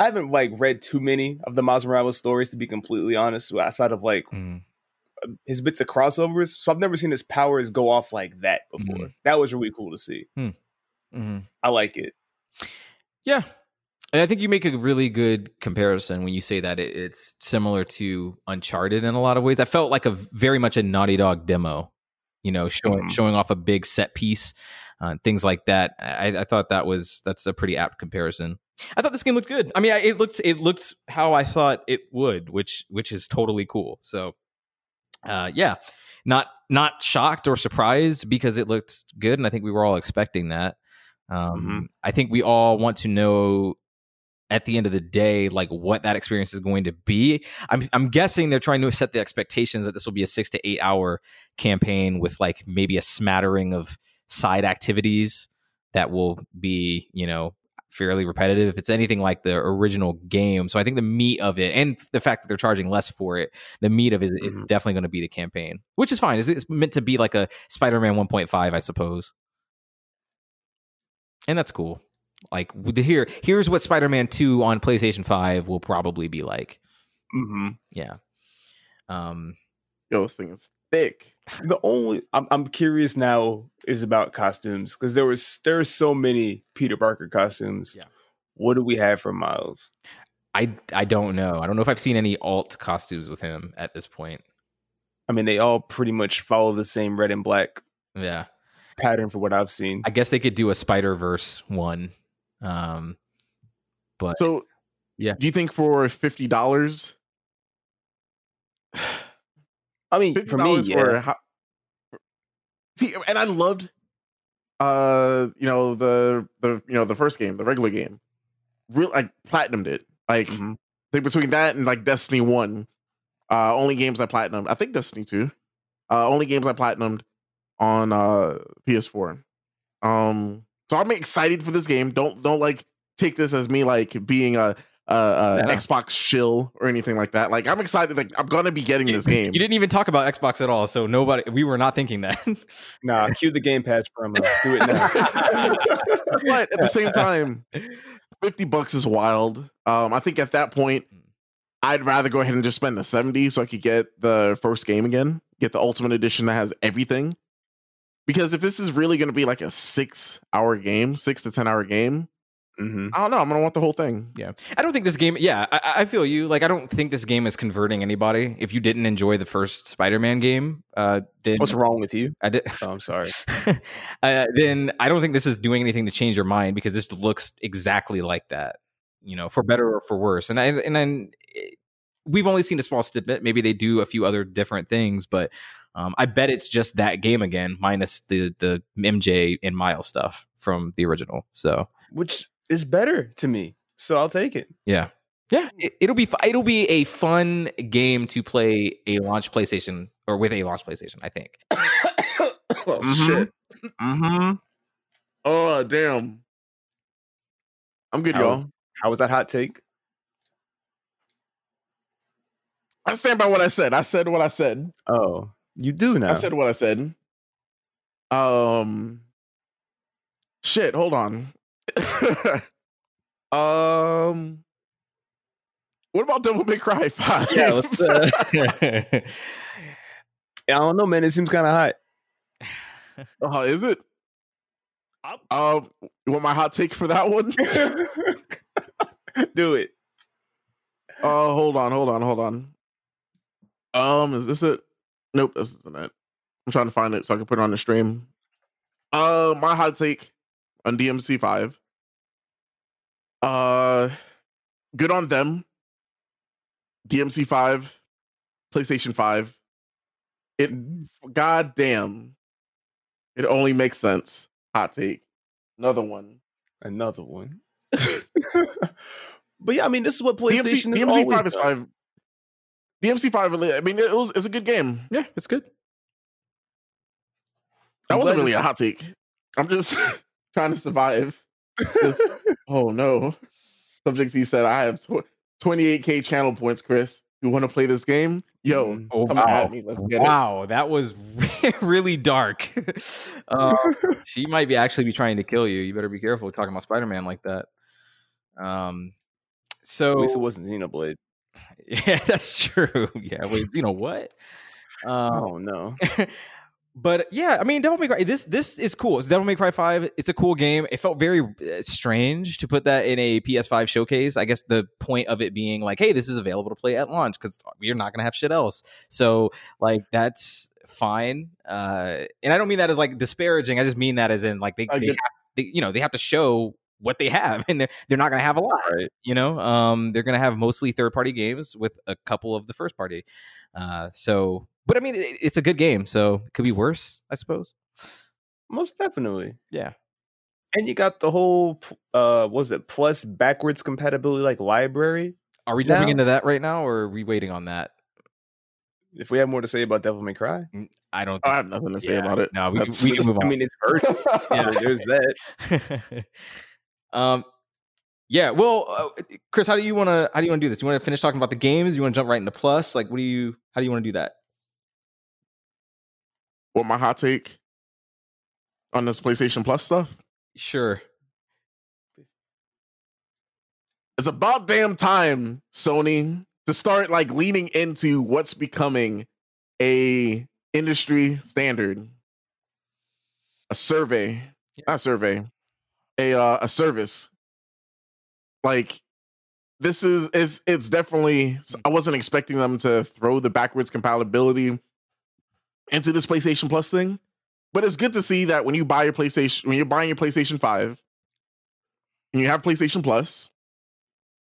I haven't like read too many of the Miles Morales stories to be completely honest, outside of like Mhm. his bits of crossovers. So I've never seen his powers go off like that before. Mhm. That was really cool to see. Mm-hmm. I like it. Yeah. And I think you make a really good comparison when you say that it, it's similar to Uncharted in a lot of ways. I felt like a very much a Naughty Dog demo, you know, showing Mhm. showing off a big set piece, uh, things like that. I, I thought that was that's a pretty apt comparison. I thought this game looked good. I mean, I, it looked it looked how I thought it would, which which is totally cool. So, uh, yeah, not not shocked or surprised because it looked good, and I think we were all expecting that. Um, Mhm. I think we all want to know at the end of the day, like what that experience is going to be. I'm I'm guessing they're trying to set the expectations that this will be a six to eight hour campaign with like maybe a smattering of side activities that will be, you know, fairly repetitive if it's anything like the original game. So I think the meat of it and the fact that they're charging less for it, the meat of it is Mhm. definitely going to be the campaign, which is fine. It's, it's meant to be like a Spider-Man 1.5, I suppose. And that's cool. Like here, here's what Spider-Man 2 on PlayStation 5 will probably be like. Mm-hmm. Yeah. Um yo, this thing is thick. The only I'm, I'm curious now is about costumes because there was there are so many Peter Parker costumes. Yeah. What do we have for Miles? I I don't know. I don't know if I've seen any alt costumes with him at this point. I mean, they all pretty much follow the same red and black Yeah. pattern for what I've seen. I guess they could do a Spider Verse one. Um, but So, Yeah. do you think for fifty dollars, I mean, for me, yeah. for how, see, and I loved, uh, you know the the you know the first game, the regular game, real like platinumed it. Like Mhm. think between that and like Destiny One, uh, only games I platinumed. I think Destiny Two, uh, only games I platinumed on uh PS4. Um, so I'm excited for this game. Don't don't like take this as me like being a a, a Yeah. Xbox shill or anything like that. Like I'm excited. Like I'm gonna be getting this game. you didn't even talk about Xbox at all, so nobody. We were not thinking that. Nah, cue the Game Pass promo. Do it now. but at the same time, 50 bucks is wild. Um, I think at that point, hmm. I'd rather go ahead and just spend the 70 so I could get the first game again, get the ultimate edition that has everything. Because if this is really going to be like a six hour game, six to 10 hour game, hmm I don't know. I'm going to want the whole thing. Yeah, I don't think this game. Yeah, I, I feel you. Like, I don't think this game is converting anybody. If you didn't enjoy the first Spider-Man game, uh, then What's wrong with you? I did. Oh, I'm sorry. uh, then I don't think this is doing anything to change your mind because this looks exactly like that. You know, for better or for worse. And I and then eh, we've only seen a small snippet. Maybe they do a few other different things, but um, I bet it's just that game again, minus the the MJ and Miles stuff from the original. So Which is better to me. So I'll take it. yeah. Yeah, it, it'll be it'll be a fun game to play a launch PlayStation or with a launch PlayStation. I think. oh, Mhm. shit. Mm-hmm. Oh, damn. I'm good, How- y'all. How was that hot take? I stand by what I said. I said what I said. Oh, you do now. I said what I said. Um, shit. Hold on. um, what about Devil May Cry Five? Yeah, let's. Uh, I don't know, man. It seems kind of hot. oh, is it? Um, you want my hot take for that one? do it. Oh, hold on, hold on, hold on. Um, is this it? Nope, this isn't it. I'm trying to find it so I can put it on the stream. Uh, my hot take on DMC five. Uh, good on them. DMC five, PlayStation five. It, goddamn, it only makes sense. Hot take. Another one. Another one. but yeah, I mean, this is what DMC, PlayStation DMC Five is done. five. DMC five. I mean, it was it's a good game. yeah, it's good. That I'm wasn't really a hot take. I'm just trying to survive. oh no. Subject T said, I have tw- 28k channel points, Chris. You want to play this game? Yo, Mhm. Oh come wow, at me. Let's get wow, that was really dark. uh, she might be actually be trying to kill you. You better be careful talking about Spider Man like that. Um, so At least it wasn't Xenoblade. yeah, that's true. Yeah, wait, you know what? Um, oh no. But yeah, I mean, Devil May Cry. This this is cool. It's Devil May Cry Five. It's a cool game. It felt very uh, strange to put that in a PS5 showcase. I guess the point of it being like, hey, this is available to play at launch because we're not gonna have shit else. So like, that's fine. Uh, and I don't mean that as like disparaging. I just mean that as in like they, they, have, they you know they have to show what they have and they're, they're not gonna have a lot Right. you know um they're gonna have mostly third party games with a couple of the first party uh so but i mean it, it's a good game so it could be worse i suppose Most definitely. yeah And you got the whole uh what was it plus backwards compatibility like library. are we jumping into that right now or are we waiting on that If we have more to say about Devil May Cry. i don't I have nothing to say Yeah, about it. no we, That's- we can move on I mean it's virtual. Yeah. there's that. um yeah well uh, chris how do you want to how do you want to do this you want to finish talking about the games you want to jump right into plus like what do you how do you want to do that what my hot take on this PlayStation Plus stuff? sure. It's about damn time, Sony, to start like leaning into what's becoming a industry standard, a survey, not a survey, a uh, a service. Like this is is it's definitely I wasn't expecting them to throw the backwards compatibility into this PlayStation Plus thing, but it's good to see that when you buy your PlayStation when you're buying your PlayStation 5 and you have PlayStation Plus,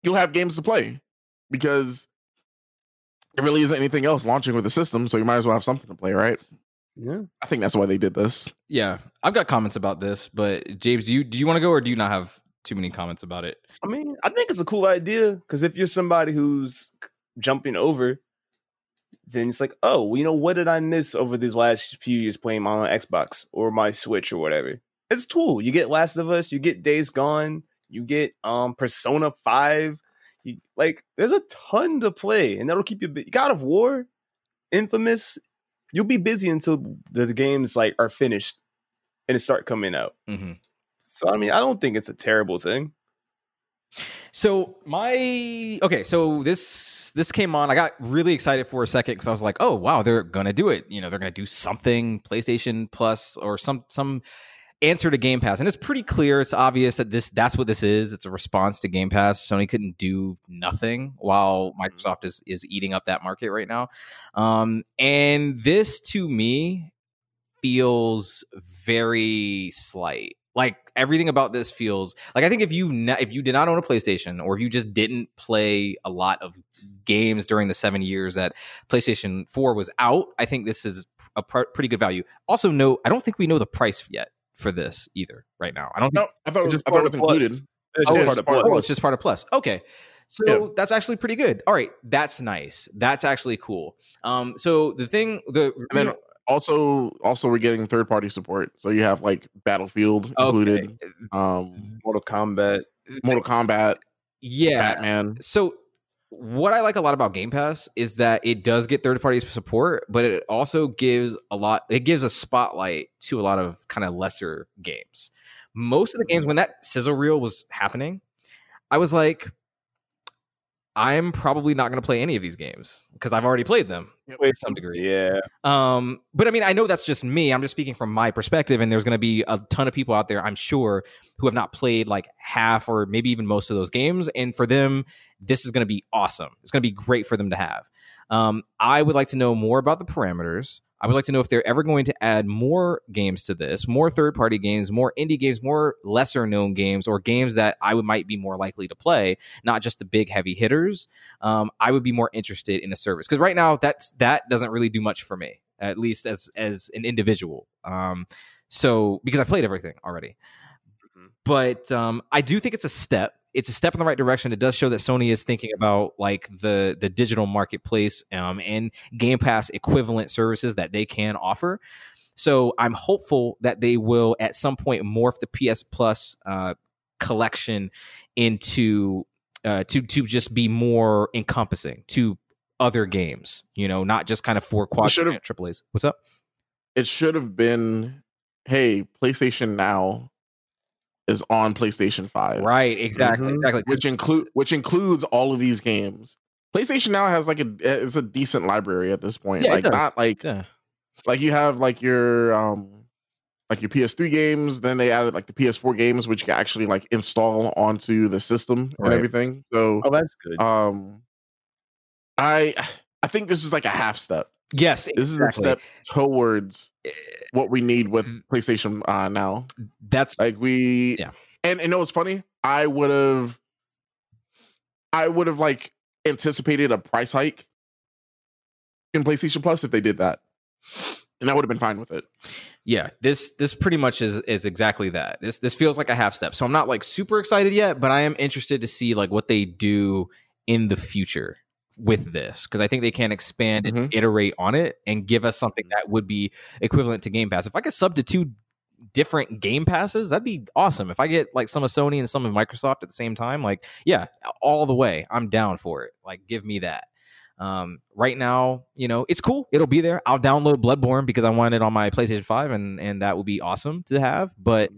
you'll have games to play because there really isn't anything else launching with the system, so you might as well have something to play, right? Yeah. I think that's why they did this. Yeah, I've got comments about this, but James, do you do you want to go or do you not have too many comments about it? I mean, I think it's a cool idea because if you're somebody who's jumping over, then it's like, oh, well, you know, what did I miss over these last few years playing my Xbox or my Switch or whatever? It's cool. You get Last of Us, you get Days Gone, you get um Persona Five. You, like, there's a ton to play, and that'll keep you. Bu- God of War, Infamous. You'll be busy until the games like are finished and it start coming out. Mm-hmm. So I mean, I don't think it's a terrible thing. So my okay, so this this came on. I got really excited for a second because I was like, oh wow, they're gonna do it. You know, they're gonna do something PlayStation Plus or some some answer to Game Pass, and it's pretty clear. It's obvious that this that's what this is. It's a response to Game Pass. Sony couldn't do nothing while Microsoft is is eating up that market right now. Um, and this to me feels very slight. Like everything about this feels like I think if you ne- if you did not own a PlayStation or if you just didn't play a lot of games during the seven years that PlayStation Four was out, I think this is a pr- pretty good value. Also, note I don't think we know the price yet for this either right now. I don't. No, I thought it was, just I thought it was included. It's Oh, just it's part of Plus. Oh, it's just part of Plus. Okay. So Yeah. that's actually pretty good. All right, that's nice. That's actually cool. Um, so the thing, the And then also, also we're getting third party support. So you have like Battlefield included, um, mm-hmm. Mortal Kombat. Mm, Mortal Kombat, yeah. Batman. So what I like a lot about Game Pass is that it does get third party support, but it also gives a lot. It gives a spotlight to a lot of kind of lesser games. Most of the games mm-hmm. when that sizzle reel was happening, I was like, I'm probably not going to play any of these games because I've already played them to some degree. Yeah. Um, but I mean, I know that's just me. I'm just speaking from my perspective, and there's going to be a ton of people out there, I'm sure, who have not played like half or maybe even most of those games. And for them, this is going to be awesome. It's going to be great for them to have. Um, I would like to know more about the parameters. I would like to know if they're ever going to add more games to this, more third party games, more indie games, more lesser known games, or games that I would might be more likely to play, not just the big heavy hitters. Um, I would be more interested in a service because right now that's that doesn't really do much for me, at least as as an individual. Um, so because I've played everything already, Mhm. but um, I do think it's a step. It's a step in the right direction. It does show that Sony is thinking about like the the digital marketplace um, and Game Pass equivalent services that they can offer. So I'm hopeful that they will at some point morph the PS Plus uh, collection into uh, to to just be more encompassing to other games. You know, not just kind of four quad should've- triple A's. What's up? It should have been, hey, PlayStation Now is on PlayStation Five, Right. Exactly. Mhm. Exactly. which include which includes all of these games. PlayStation Now has like a is a decent library at this point. Yeah, like not like Yeah. like you have like your um like your PS3 games, then they added like the PS4 games, which you can actually like install onto the system and everything. So Oh, that's good. um I I think this is like a half step. Yes. This is a step towards Eh, what we need with Mm. PlayStation uh now. That's Like we Yeah. And and you know what's funny? I would have I would have like anticipated a price hike in PlayStation Plus if they did that. And I would have been fine with it. yeah. This this pretty much is is exactly that. This this feels like a half step. So I'm not like super excited yet, but I am interested to see like what they do in the future with this because I think they can expand and Mhm. iterate on it and give us something that would be equivalent to Game Pass. If I could sub to two different Game Passes, that'd be awesome. If I get like some of Sony and some of Microsoft at the same time, like yeah, all the way, I'm down for it. Like give me that. Um, right now, you know, it's cool. It'll be there. I'll download Bloodborne because I want it on my PlayStation 5 and and that would be awesome to have. But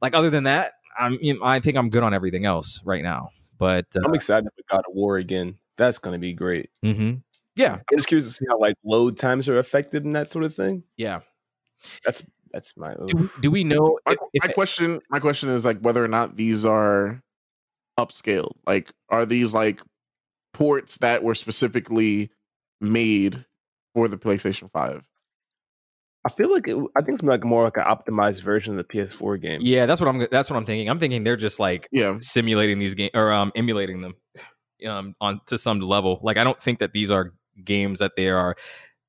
like other than that, I'm you know, I think I'm good on everything else right now. But uh, I'm excited for God of War again. That's gonna be great. mhm. Yeah, I'm just curious to see how like load times are affected and that sort of thing. yeah. That's that's my Do, do we know? My, if- if- question, my question is like whether or not these are upscaled. Like, are these like ports that were specifically made for the PlayStation Five? I feel like it, I think it's like more like an optimized version of the PS4 game. yeah, that's what I'm. That's what I'm thinking. I'm thinking they're just like Yeah, simulating these games or um, emulating them um, on to some level. Like I don't think that these are games that they are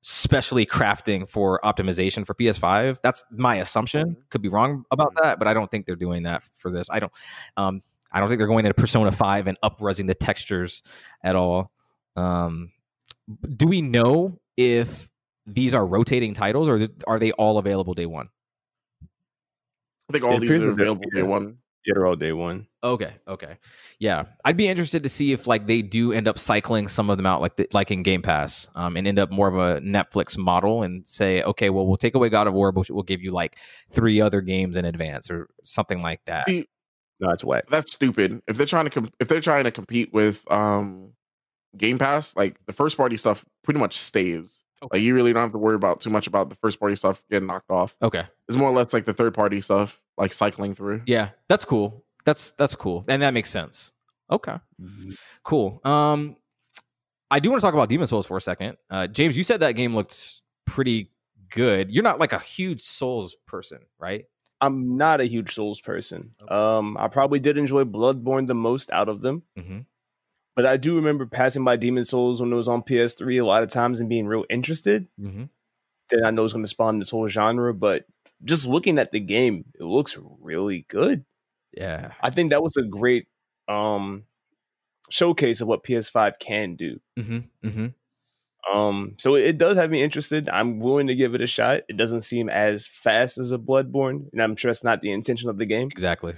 specially crafting for optimization for PS5. That's my assumption. Could be wrong about that, but I don't think they're doing that for this. I don't. Um, I don't think they're going into Persona Five and upresing the textures at all. Um, do we know if these are rotating titles or are they all available day one? I think all It these appears are that they're- available day one. Yeah, they're all day one. Okay, okay, yeah. I'd be interested to see if like they do end up cycling some of them out, like the, like in Game Pass, um, and end up more of a Netflix model, and say, okay, well, we'll take away God of War, but we'll give you like three other games in advance or something like that. See, No, it's whack. that's stupid. If they're trying to com- if they're trying to compete with um Game Pass, like the first party stuff pretty much stays. Okay. Like you really don't have to worry about too much about the first party stuff getting knocked off. Okay, It's more or less like the third party stuff, like cycling through. yeah, that's cool. That's that's cool, and that makes sense. Okay, cool. Um, I do want to talk about Demon Souls for a second. Uh, James, you said that game looked pretty good. You're not like a huge Souls person, right? I'm not a huge Souls person. Okay. Um, I probably did enjoy Bloodborne the most out of them, Mm-hmm. but I do remember passing by Demon Souls when it was on PS3 a lot of times and being real interested. Mm-hmm. Then I know it's going to spawn this whole genre, but just looking at the game, it looks really good. Yeah. I think that was a great um showcase of what PS5 can do. Mm-hmm. Mm-hmm. Um, so it does have me interested. I'm willing to give it a shot. It doesn't seem as fast as a Bloodborne, and I'm sure it's not the intention of the game. Exactly.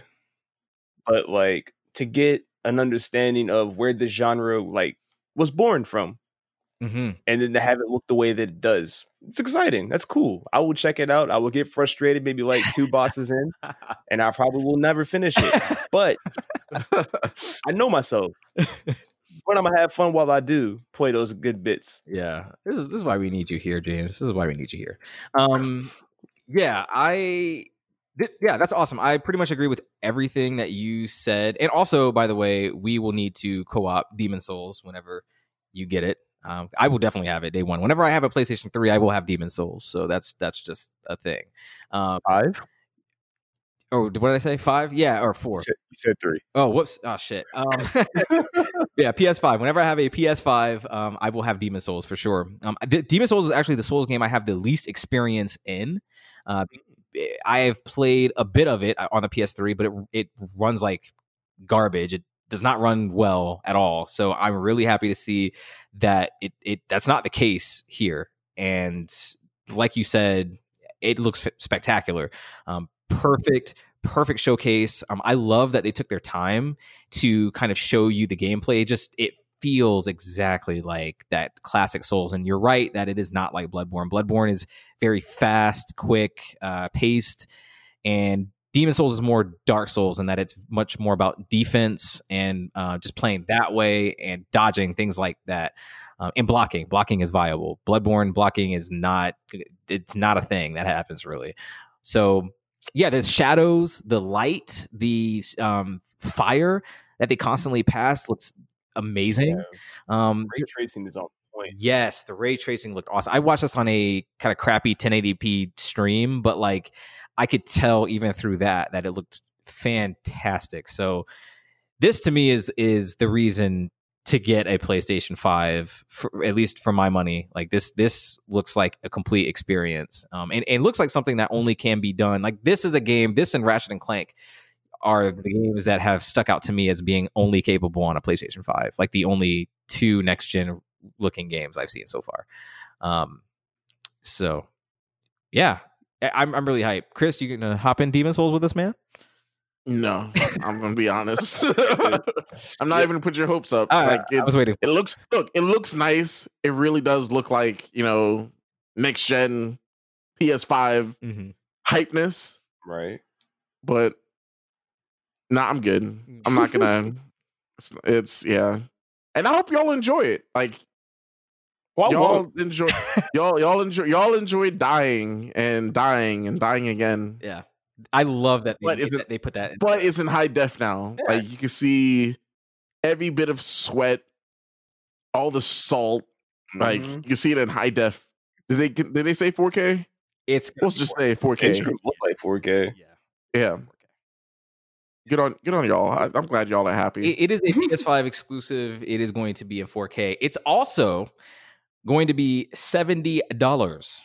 But like to get an understanding of where the genre like was born from, Mm-hmm. and then to have it look the way that it does, it's exciting. That's cool. I will check it out. I will get frustrated, maybe like two bosses in, and I probably will never finish it. But I know myself. But I'm gonna have fun while I do play those good bits. Yeah, this is this is why we need you here, James. This is why we need you here. Um, yeah, I, yeah, that's awesome. I pretty much agree with everything that you said, and also, by the way, we will need to co-op Demon Souls whenever you get it. Um, I will definitely have it day one. Whenever I have a PlayStation Three, I will have Demon Souls. So that's that's just a thing. Um, Five? or what did I say? Five? Yeah, or four. You said, you said three. Oh, whoops! Oh shit. Um, yeah, PS5. Whenever I have a PS5, um, I will have Demon Souls for sure. Um, Demon Souls is actually the Souls game I have the least experience in. Uh, I have played a bit of it on the PS3, but it it runs like garbage. It does not run well at all. So I'm really happy to see that it it that's not the case here. And like you said, it looks spectacular. Um, perfect, perfect showcase. Um, I love that they took their time to kind of show you the gameplay. It just it feels exactly like that classic Souls. And you're right that it is not like Bloodborne. Bloodborne is very fast, quick, uh, paced, and Demon Souls is more Dark Souls in that it's much more about defense and uh, just playing that way and dodging things like that. Um, and blocking, blocking is viable. Bloodborne blocking is not. It's not a thing that happens really. So yeah, the shadows, the light, the um, fire that they constantly pass looks amazing. Um, Ray tracing is on point. Yes, the ray tracing looked awesome. I watched this on a kind of crappy 1080p stream, but like I could tell even through that that it looked fantastic. So this to me is is the reason to get a PlayStation 5 for, at least for my money. Like this this looks like a complete experience. Um and, and looks like something that only can be done. Like this is a game, this and Ratchet and Clank are the games that have stuck out to me as being only capable on a PlayStation 5. Like the only two next gen looking games I've seen so far. Um, so yeah, I'm I'm really hyped. Chris, you gonna hop in Demon Souls with this man? No, I'm gonna be honest. I'm not Yeah. even gonna put your hopes up. All right, like I was waiting. it looks look, it looks nice. It really does look like you know next gen PS5 Mhm. hypeness, Right. but nah, I'm good. I'm not gonna. it's, it's yeah, and I hope y'all enjoy it. Like Well, y'all won't. enjoy y'all y'all enjoy y'all enjoy dying and dying and dying again. Yeah, I love that they, But made isn't- that they put that. in. But it's in high def now. Yeah. Like you can see every bit of sweat, all the salt. Like Mhm. you see it in high def. Did they did they say 4K? it's Let's just say 4K. should look like 4K. yeah. Yeah. Good on good on y'all. I, I'm glad y'all are happy. It- it is a PS5 exclusive. It is going to be in 4K. It's also going to be seventy dollars.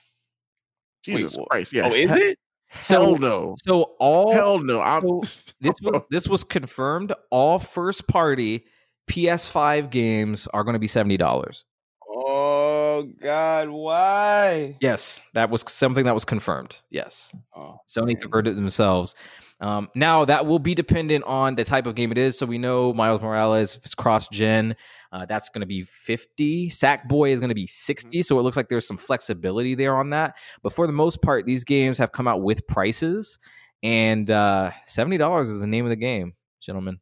Jesus what? Christ. Yeah. Oh, is it? Hell So, no. so all Hell no. I'm so this was this was confirmed. All first party PS5 games are going to be seventy dollars. Oh God, why? Yes, that was something that was confirmed. Yes, Oh, Sony man. converted themselves. Um, now that will be dependent on the type of game it is. So we know Miles Morales, if it's cross gen, uh, that's going to be 50. Sackboy is going to be 60. So it looks like there's some flexibility there on that. But for the most part, these games have come out with prices, and uh, $70 is the name of the game, gentlemen.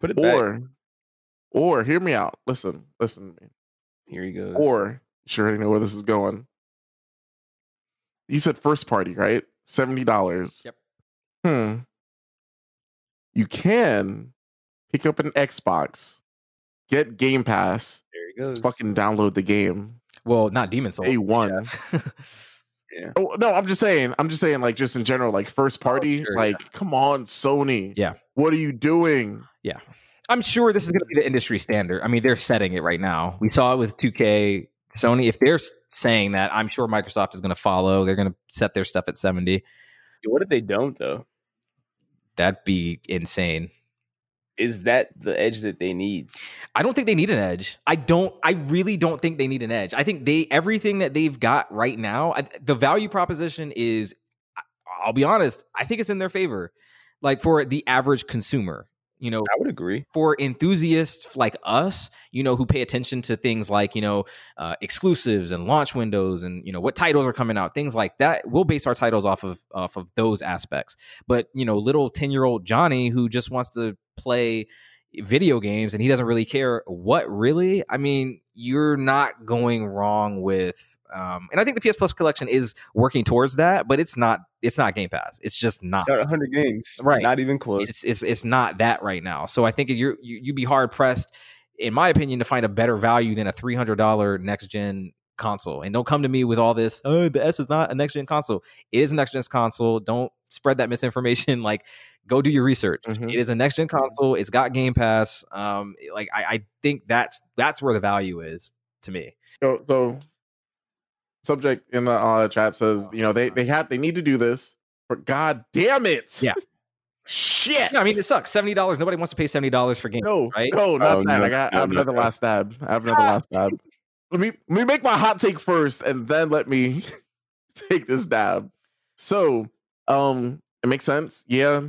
Put it back. or or hear me out. Listen, listen to me. Here he goes. Or you sure already know where this is going. You said first party, right? Seventy dollars. Yep. Hmm. You can pick up an Xbox, get Game Pass, there he goes. fucking download the game. Well, not Demon's Souls. Day one. yeah. Oh no, I'm just saying. I'm just saying, like, just in general, like first party. Oh, sure, like, come on, Sony. Yeah. What are you doing? Yeah. I'm sure this is going to be the industry standard. I mean, they're setting it right now. We saw it with 2K, Sony. If they're saying that, I'm sure Microsoft is going to follow. They're going to set their stuff at 70. What if they don't though? That'd be insane. Is that the edge that they need? I don't think they need an edge. I don't. I really don't think they need an edge. I think they everything that they've got right now. I, the value proposition is. I'll be honest. I think it's in their favor. Like for the average consumer, you know, I would agree. for enthusiasts like us, you know, who pay attention to things like, you know, uh, exclusives and launch windows and, you know, what titles are coming out, things like that. We'll base our titles off of off of those aspects. But, you know, little 10-year-old Johnny who just wants to play video games and he doesn't really care what really, I mean, you're not going wrong with um and I think the PS Plus collection is working towards that, but it's not it's not Game Pass. It's just not It's 100 games. Right. Not even close. it's it's it's not that right now. So I think you're you, you'd be hard pressed, in my opinion, to find a better value than a three hundred dollar next gen console. And don't come to me with all this. Oh, the S is not a next gen console. It is a next gen console. Don't spread that misinformation. Like, go do your research. Mhm. It is a next gen console. It's got Game Pass. Um, like I, I think that's that's where the value is to me. So, so subject in the uh, chat says, you know, they they had they need to do this, but god damn it, Yeah. shit. Yeah, I mean, it sucks. Seventy dollars. Nobody wants to pay seventy dollars for games. no, right? no, not Oh, that. no, I got I have no, another no. last stab. I have another last stab. Let me let me make my hot take first, and then let me take this dab. So, um, it makes sense. Yeah,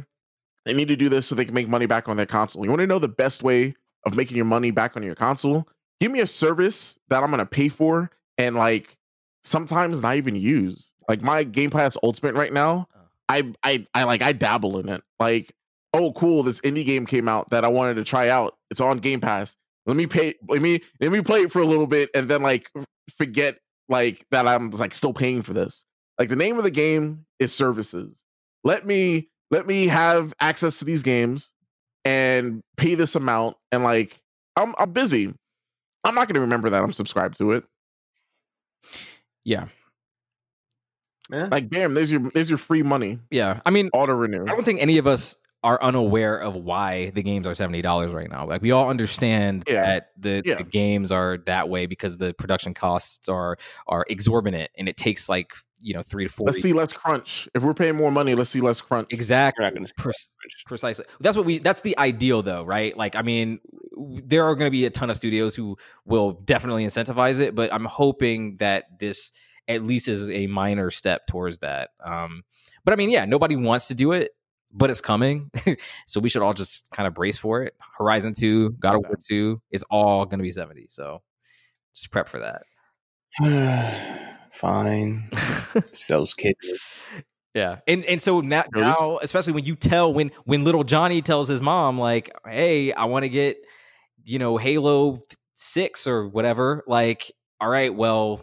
they need to do this so they can make money back on their console. You want to know the best way of making your money back on your console? Give me a service that I'm gonna pay for and like sometimes not even use. Like my Game Pass Ultimate right now, Oh. I I I like I dabble in it. Like, oh cool, this indie game came out that I wanted to try out. It's on Game Pass. Let me pay let me let me play it for a little bit and then like forget like that I'm like still paying for this. Like the name of the game is services. Let me let me have access to these games and pay this amount and like I'm I'm busy. I'm not going to remember that I'm subscribed to it. Yeah, Yeah. Like bam, there's your there's your free money. yeah. I mean, Auto renew. I don't think any of us are unaware of why the games are seventy dollars right now. Like we all understand Yeah. that the, Yeah. the games are that way because the production costs are are exorbitant, and it takes like you know three to four. Let's see less crunch. If we're paying more money, let's see less crunch. exactly. You're not going to Pre- precisely. That's what we. That's the ideal, though, right? Like, I mean, there are going to be a ton of studios who will definitely incentivize it, but I'm hoping that this at least is a minor step towards that. Um, but I mean, yeah, nobody wants to do it, but it's coming, so we should all just kind of brace for it. Horizon Two, mm-hmm. God of War Two, is all going to be 70, so just prep for that. Fine. Sells kids. Yeah, and and so now, now, especially when you tell when when little Johnny tells his mom like, "Hey, I want to get you know Halo six or whatever, like, all right, well,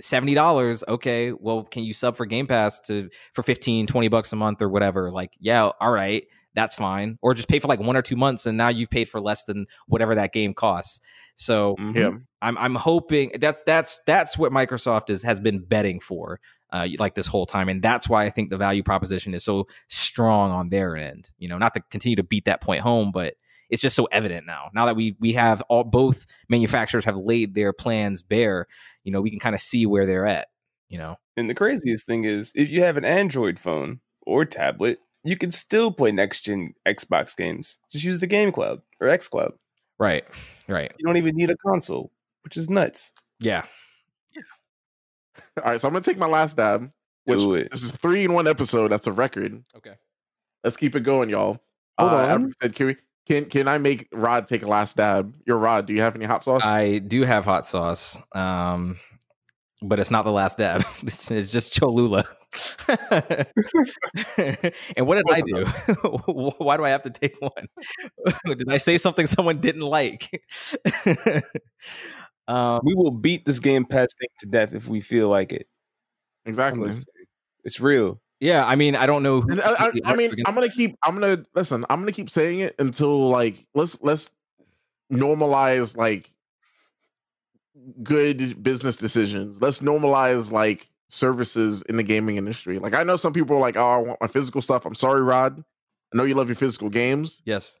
seventy dollars okay well can you sub for game pass to for 15 20 bucks a month or whatever like yeah all right that's fine or just pay for like one or two months and now you've paid for less than whatever that game costs so Mhm. Yeah. i'm i'm hoping that's that's that's what microsoft is has been betting for uh like this whole time and that's why i think the value proposition is so strong on their end you know not to continue to beat that point home but it's just so evident now now that we we have all both manufacturers have laid their plans bare you know we can kind of see where they're at you know And the craziest thing is, if you have an Android phone or tablet, you can still play next gen Xbox games. Just use the Game Cloud or X Cloud. right right You don't even need a console, which is nuts. yeah Yeah. All right, so I'm gonna take my last dab. Which Do it. this is three in one episode. That's a record. okay Let's keep it going, y'all. Hold uh, on. Albert said, can, we, can can I make Rod take a last dab? Your Rod, do you have any hot sauce? i do have hot sauce um but it's not the last dab it's, it's just cholula and what did i do why do i have to take one did i say something someone didn't like um We will beat this Game Pass thing to death if we feel like it. Exactly. It's real. Yeah i mean i don't know who I, I, I are mean, against I'm gonna keep. I'm gonna listen. I'm gonna keep saying it until like let's let's normalize like good business decisions. Let's normalize like services in the gaming industry. Like I know some people are like, "Oh, I want my physical stuff." I'm sorry, Rod. I know you love your physical games, yes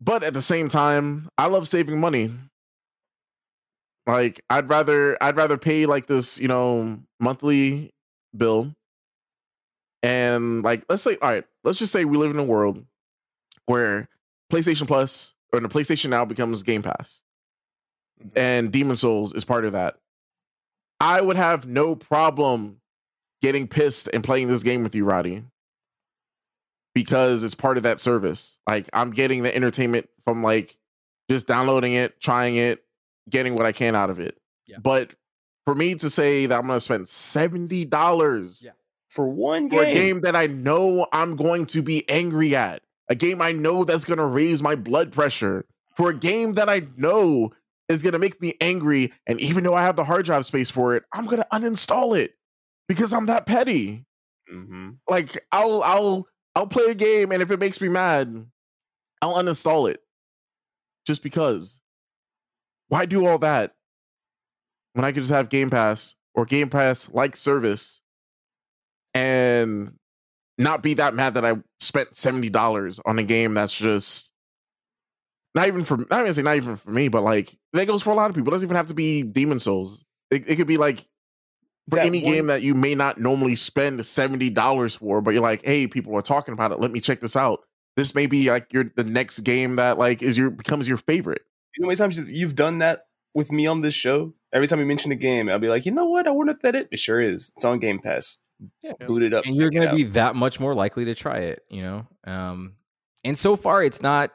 but at the same time, I love saving money. Like I'd rather I'd rather pay like this, you know, monthly bill. And like let's say all right, let's just say we live in a world where PlayStation Plus or the PlayStation Now becomes Game Pass. Mm-hmm. And Demon's Souls is part of that. I would have no problem getting pissed and playing this game with you, Roddy. Because it's part of that service. Like I'm getting the entertainment from like just downloading it, trying it, getting what I can out of it. Yeah. But for me to say that I'm gonna spend seventy dollars Yeah. For one game. for a game that I know I'm going to be angry at, a game I know that's going to raise my blood pressure, for a game that I know is going to make me angry, and even though I have the hard drive space for it, I'm going to uninstall it because I'm that petty. hmm Like I'll I'll I'll play a game, and if it makes me mad, I'll uninstall it just because. Why do all that when I could just have Game Pass or Game Pass like service and not be that mad that I spent seventy dollars on a game that's just not even for not even say not even for me, but like that goes for a lot of people. It doesn't even have to be Demon's Souls. It, it could be like for That any one- game that you may not normally spend seventy dollars for, but you're like, hey, people are talking about it. Let me check this out. This may be like your the next game that like is your becomes your favorite. You know how many times you- you've done that with me on this show? Every time you mention a game, I'll be like, you know what? I wonder if that it. It sure is. It's on Game Pass. Yeah. Boot it up. and you're going to be that much more likely to try it you know? Um and so far it's not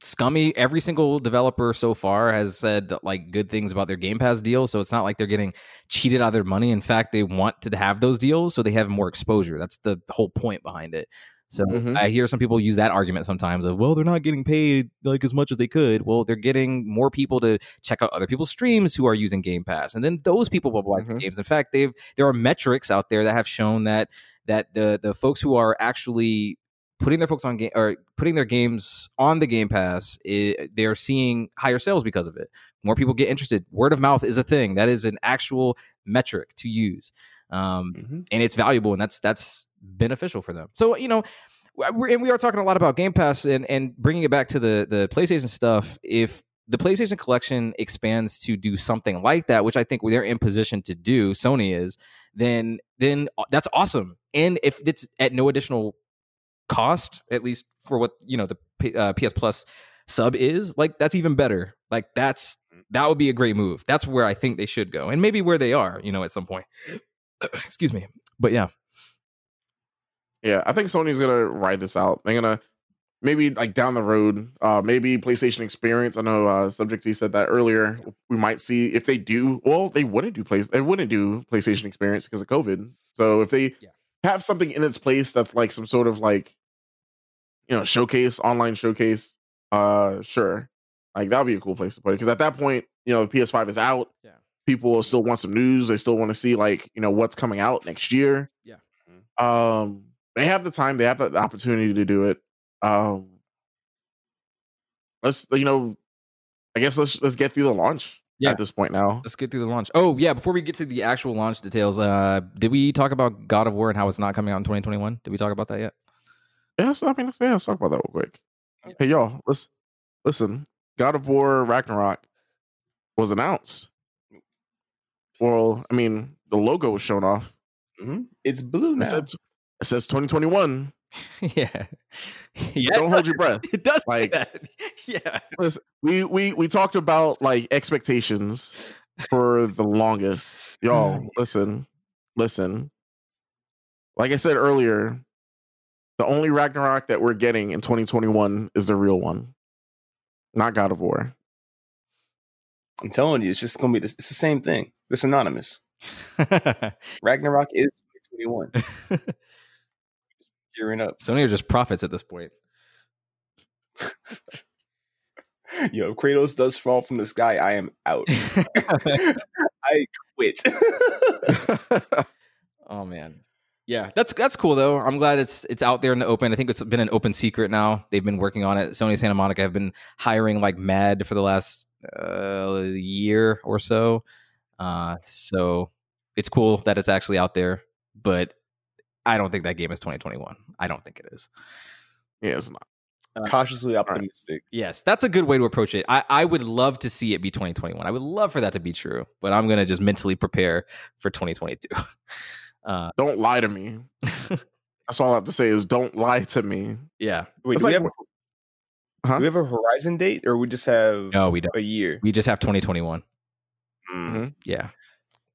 scummy. Every single developer so far has said like good things about their game pass deals so it's not like they're getting cheated out of their money. In fact they want to have those deals so they have more exposure. That's the whole point behind it so Mhm. i hear some people use that argument sometimes of well they're not getting paid like as much as they could well they're getting more people to check out other people's streams who are using game pass and then those people will buy Mhm. games in fact they've there are metrics out there that have shown that that the the folks who are actually putting their folks on game or putting their games on the game pass i they're seeing higher sales because of it more people get interested word of mouth is a thing that is an actual metric to use um, Mhm. and it's valuable and that's that's beneficial for them so you know and we are talking a lot about game pass and and bringing it back to the the playstation stuff if the PlayStation collection expands to do something like that, which I think they're in position to do. Sony is, then then that's awesome. And if it's at no additional cost, at least for what you know the P- uh, PS Plus sub is, like that's even better. Like that's that would be a great move. That's where I think they should go, and maybe where they are, you know, at some point. Excuse me, but yeah, Yeah, I think Sony's gonna ride this out. They're gonna maybe like down the road, uh maybe PlayStation Experience. I know uh Subject T said that earlier. We might see if they do. Well, they wouldn't do place. They wouldn't do PlayStation Experience because of COVID. So if they Yeah. have something in its place that's like some sort of like you know showcase, online showcase, uh sure. Like that would be a cool place to put it because at that point, you know, the PS5 is out. Yeah. People will still want some news. They still want to see like you know what's coming out next year. Yeah. Um, they have the time. They have the opportunity to do it. Um, let's you know, I guess let's let's get through the launch Yeah. at this point now. Let's get through the launch. Oh yeah, before we get to the actual launch details, uh, did we talk about God of War and how it's not coming out in 2021? Did we talk about that yet? Yeah, so I mean, let's, yeah, let's talk about that real quick. Hey, y'all, let's listen. God of War Ragnarok was announced. Well, I mean, the logo was shown off. Mhm. It's blue It now. Says, it says 2021. yeah. yeah. Don't hold your breath. It does Like- like that. Yeah. Listen, we we we talked about like expectations for the longest. Y'all, mm-hmm. listen, listen. Like I said earlier, the only Ragnarok that we're getting in 2021 is the real one, not God of War. I'm telling you, it's just gonna be this. It's the same thing. They're synonymous. Ragnarok is 2021. Gearing up. Sony are just prophets at this point. Yo, if Kratos does fall from the sky, I am out. I quit. oh man. Yeah, that's that's cool though. I'm glad it's it's out there in the open. I think it's been an open secret now. They've been working on it. Sony Santa Monica have been hiring like mad for the last uh, year or so. Uh, so it's cool that it's actually out there, but I don't think that game is 2021. I don't think it is. yeah, it's not. Cautiously optimistic. Yes, that's a good way to approach it. I, I would love to see it be 2021. I would love for that to be true, but I'm gonna just mentally prepare for 2022. Uh, Don't lie to me. That's all I have to say is don't lie to me. yeah, Wait, It's do, we have, Huh? do we have a Horizon date, or we just have no, we don't. a year? We just have 2021. Mm. Yeah,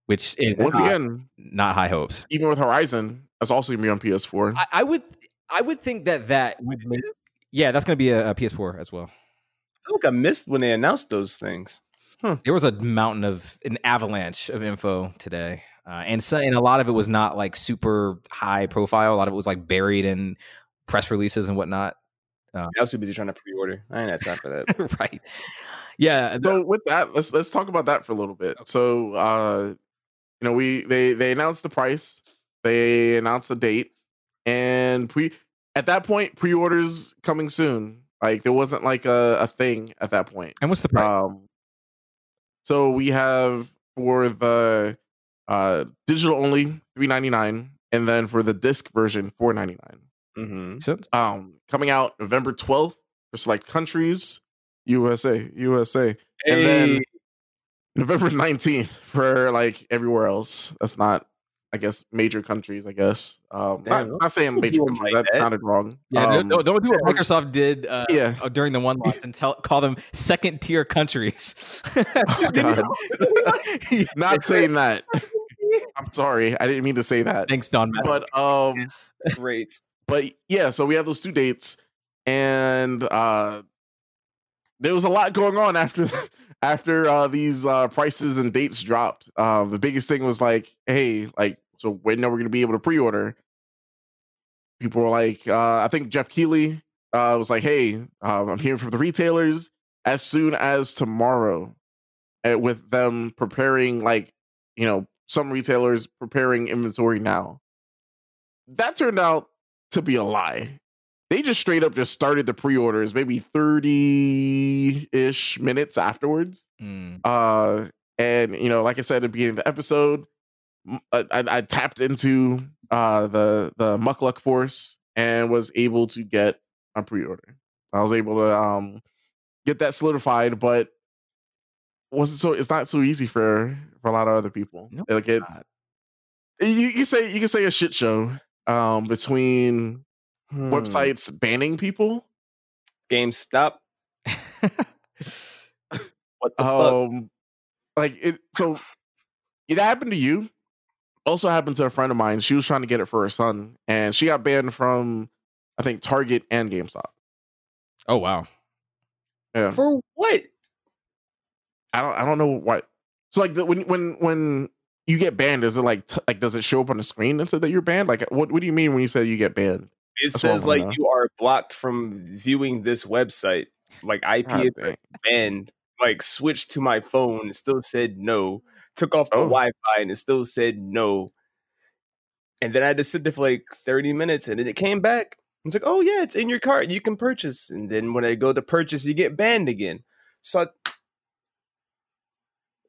which is Once not, again, not high hopes. even with Horizon, that's also gonna be on PS4. I, I would I would think that that would yeah, that's going to be a, a PS4 as well. I feel like I missed when they announced those things. There was a mountain of an avalanche of info today, uh, and so, and a lot of it was not like super high profile. A lot of it was like buried in press releases and whatnot. I was too busy trying to pre-order. I ain't had time for that. right? Yeah. so with that, let's let's talk about that for a little bit. So uh you know, we they they announced the price, they announced a date, and pre at that point, pre-orders coming soon. Like there wasn't like a, a thing at that point. and what's the price? Um so we have for the uh digital only 399 and then for the disc version 499 hmm sense. um coming out november 12th for select countries usa usa and then november 19th for like everywhere else that's not i guess major countries i guess. Um not, Damn, not saying major countries like that sounded wrong. Yeah, um, don't, don't do what Microsoft did uh, yeah. uh, during the one launch and tell call them second tier countries. Oh, not saying that. I'm sorry i didn't mean to say that. Thanks, Don. but um great. but yeah, so we have those two dates, and uh there was a lot going on after after uh these uh prices and dates dropped. Uh, the biggest thing was like, hey, like, so when are we gonna be able to pre-order? People were like, uh, I think Geoff Keighley uh was like, hey, um, I'm hearing from the retailers as soon as tomorrow, uh, with them preparing like, you know, some retailers preparing inventory now. That turned out to be a lie. They just straight up just started the pre-orders maybe 30-ish minutes afterwards. Mm. Uh and you know, like I said at the beginning of the episode, I tapped into uh the the Muckluck Force and was able to get a pre-order. I was able to um get that solidified, but wasn't so it's not so easy for for a lot of other people. No, like it's not. you, you can say you can say a shit show um between Hmm. websites banning people GameStop. What the fuck? um like it so it happened to you also happened to a friend of mine she was trying to get it for her son and she got banned from i think target and gamestop Oh wow. yeah For what? i don't i don't know what so like the, when when when you get banned is it like t- like does it show up on the screen and say that you're banned like what, what do you mean when you say you get banned It That's says like know. you are blocked from viewing this website. like IP banned. Like switched to my phone, it still said no. Took off the Oh. Wi-Fi and it still said no. And then I had to sit there for like 30 minutes and then it came back. It's like, oh yeah, it's in your cart. You can purchase. And then when I go to purchase, you get banned again. So I-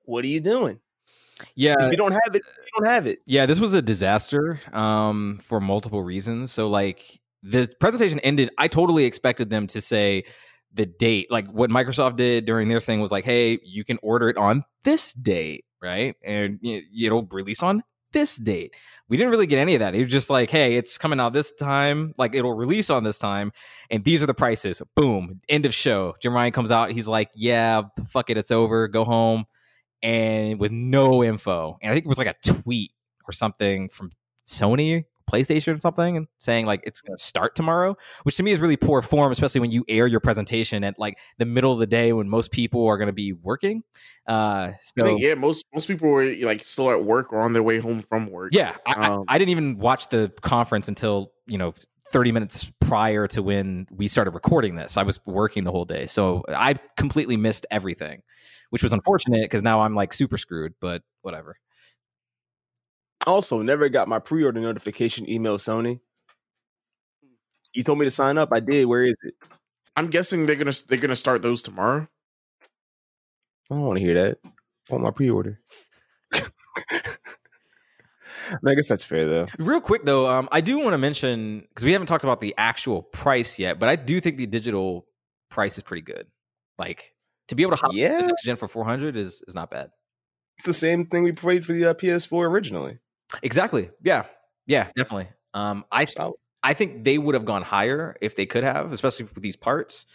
what are you doing? Yeah, If you don't have it, you don't have it. Yeah, this was a disaster um, for multiple reasons. So, like, the presentation ended. I totally expected them to say the date. Like, what Microsoft did during their thing was like, hey, you can order it on this date, right? And it'll release on this date. We didn't really get any of that. They were just like, hey, it's coming out this time. Like, it'll release on this time. And these are the prices. Boom. End of show. Jim Ryan comes out. He's like, yeah, fuck it. It's over. Go home and with no info. And I think it was like a tweet or something from Sony, PlayStation, or something, and saying like it's going to start tomorrow, which to me is really poor form, especially when you air your presentation at like the middle of the day when most people are going to be working. Uh, I so think yeah, most most people were like still at work or on their way home from work. yeah, I, I- Um, I didn't even watch the conference until you know. 30 minutes prior to when we started recording this. I was working the whole day. So I completely missed everything, which was unfortunate because now I'm like super screwed, but whatever. Also, never got my pre-order notification email, Sony. You told me to sign up. I did. Where is it? I'm guessing they're gonna they're gonna start those tomorrow. I don't want to hear that. I want my pre-order. I guess that's fair though. Real quick though, um, I do want to mention because we haven't talked about the actual price yet, but I do think the digital price is pretty good. Like to be able to hop Yeah. the next gen for four hundred is is not bad. It's the same thing we played for the uh, PS4 originally. Exactly. Yeah. Yeah. Definitely. Um, I th-. I think they would have gone higher if they could have, especially with these parts.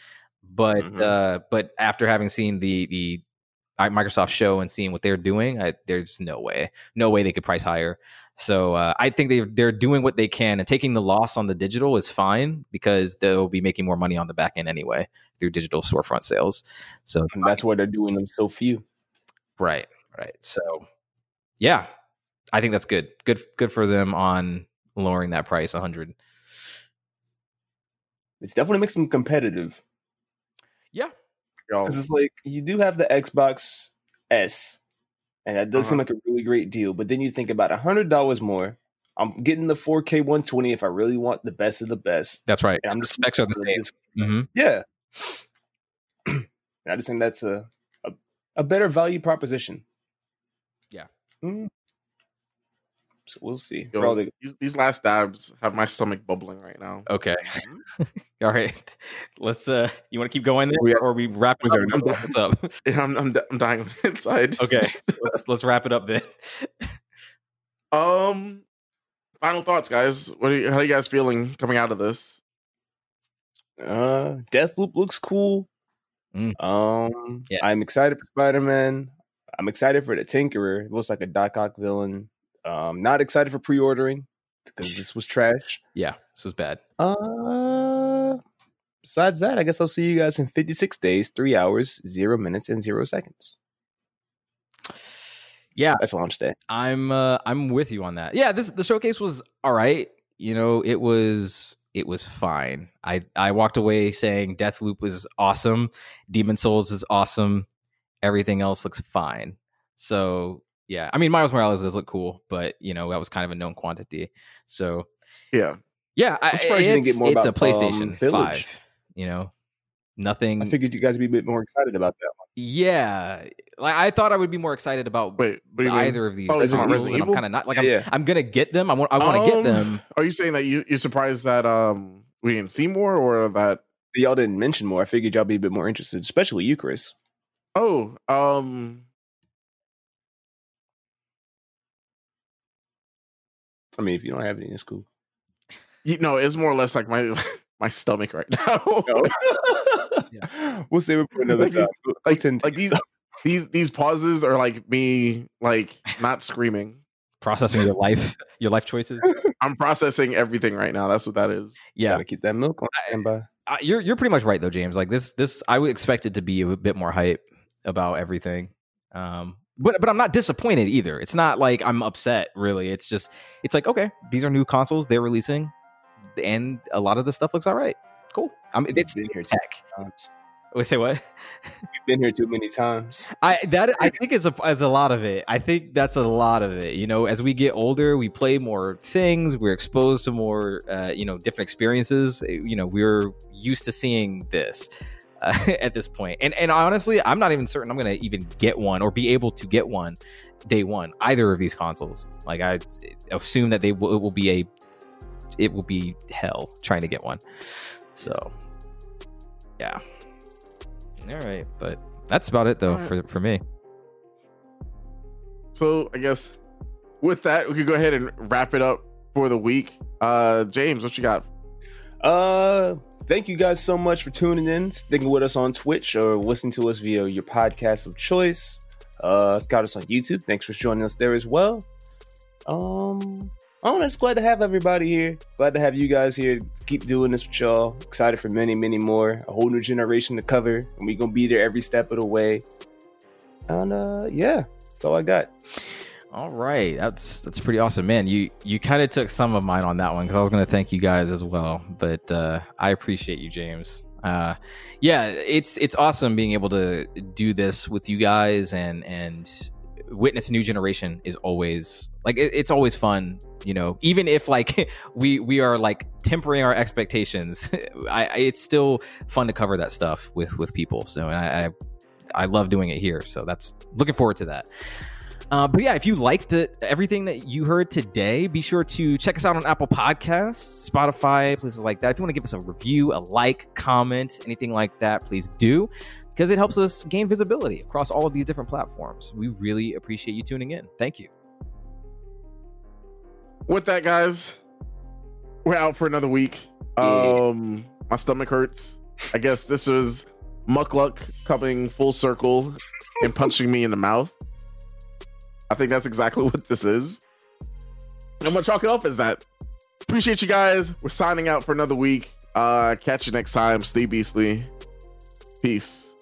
But Mhm. uh, but after having seen the the Microsoft show and seeing what they're doing, I, there's no way, no way they could price higher. So uh, I think they they're doing what they can, and taking the loss on the digital is fine because they'll be making more money on the back end anyway through digital storefront sales. So And that's why they're doing them so few. Right, right. So, yeah, I think that's good. Good, good for them on lowering that price. hundred. It's definitely makes them competitive. Yeah, Because it's like you do have the Xbox S, and that does seem Uh-huh. like a really great deal. But then you think about a hundred dollars more. I'm getting the 4K 120 if I really want the best of the best. that's right. And I'm The just specs are the same. hmm Yeah. I just think that's a, a a better value proposition. Yeah. Mm. So we'll see. yo, For the- these, these last dabs have my stomach bubbling right now. Okay. All right. Let's. uh You want to keep going there, We- or we wrap it Was up? there What's up? I'm I'm, I'm dying on the inside. Okay. let's let's wrap it up then. Um, final thoughts, guys. What are you, how are you guys feeling coming out of this? Uh, Deathloop looks cool. Mm. Um, Yeah. I'm excited for Spider Man. I'm excited for the Tinkerer. It looks like a Doc Ock villain. Um, not excited for pre-ordering because this was trash. Yeah, this was bad. Uh, besides that, I guess I'll see you guys in 56 days, three hours, zero minutes, and zero seconds. Yeah, That's launch day. I'm uh, I'm with you on that. Yeah, this the showcase was all right. You know, it was it was fine. I I walked away saying Deathloop was awesome, Demon's Souls is awesome, everything else looks fine. So yeah, I mean Miles Morales does look cool, but you know that was kind of a known quantity. So Yeah, yeah, I, I'm you didn't it's, get more it's a about, um, PlayStation Village. Five. You know, nothing. I figured you guys would be a bit more excited about that one. yeah, like I thought I would be more excited about wait, what do mean? either of these Oh, consoles, and I'm kind of not like I'm, Yeah. I'm gonna get them. I want I want to get Um, them. Are you saying that you you're surprised that um we didn't see more, or that Y'all didn't mention more. I figured y'all be a bit more interested, especially you, Chris. oh um I mean, if you don't have any, it's cool. you know it's more or less like my my stomach right now. We'll save it for another Like, time. Go- go like, like these these these pauses are like me like not screaming. processing your life, your life choices. I'm processing everything right now. That's what that is. Yeah, Gotta keep that milk on standby. uh, you're you're pretty much right though, James. Like this this I would expect it to be a bit more hype about everything. Um, but but I'm not disappointed either. It's not like I'm upset. Really, it's just it's like okay, these are new consoles they're releasing, and a lot of the stuff looks all right. Cool. I mean, it's Been here tech. times. We say what? You've been here too many times. I that I think is a is a lot of it. I think that's a lot of it. You know, as we get older, we play more things. We're exposed to more, uh, you know, different experiences. You know, we're used to seeing this uh, at this point. And and honestly, I'm not even certain I'm going to even get one or be able to get one day one either of these consoles. Like I assume that they will, it will be a it will be hell trying to get one. So yeah. All right, but that's about it though All right. for for me. So I guess with that, we could go ahead and wrap it up for the week. Uh James, what you got? Uh, thank you guys so much for tuning in, sticking with us on Twitch, or listening to us via your podcast of choice. Uh, got us on YouTube. Thanks for joining us there as well. Um, I'm just glad to have everybody here. Glad to have you guys here. Keep doing this with y'all. Excited for many, many more. A whole new generation to cover, and we gonna be there every step of the way. And uh, yeah, that's all I got. All right, that's that's pretty awesome, man. You you kind of took some of mine on that one because I was going to thank you guys as well, but uh, I appreciate you, James. Uh, yeah, it's it's awesome being able to do this with you guys and and witness a new generation is always like it, it's always fun, you know. Even if like we we are like tempering our expectations, I, I it's still fun to cover that stuff with with people. So I, I I love doing it here. So that's looking forward to that. Uh, but yeah, if you liked it, everything that you heard today, be sure to check us out on Apple Podcasts, Spotify, places like that. If you want to give us a review, a like, comment, anything like that, please do because it helps us gain visibility across all of these different platforms. We really appreciate you tuning in. Thank you. With that, guys, we're out for another week. Yeah. Um my stomach hurts. I guess this was Muckluck coming full circle and punching me in the mouth. I think that's exactly what this is. I'm gonna chalk it up as that. Appreciate you guys. We're signing out for another week. Uh catch you next time. Stay beastly. Peace.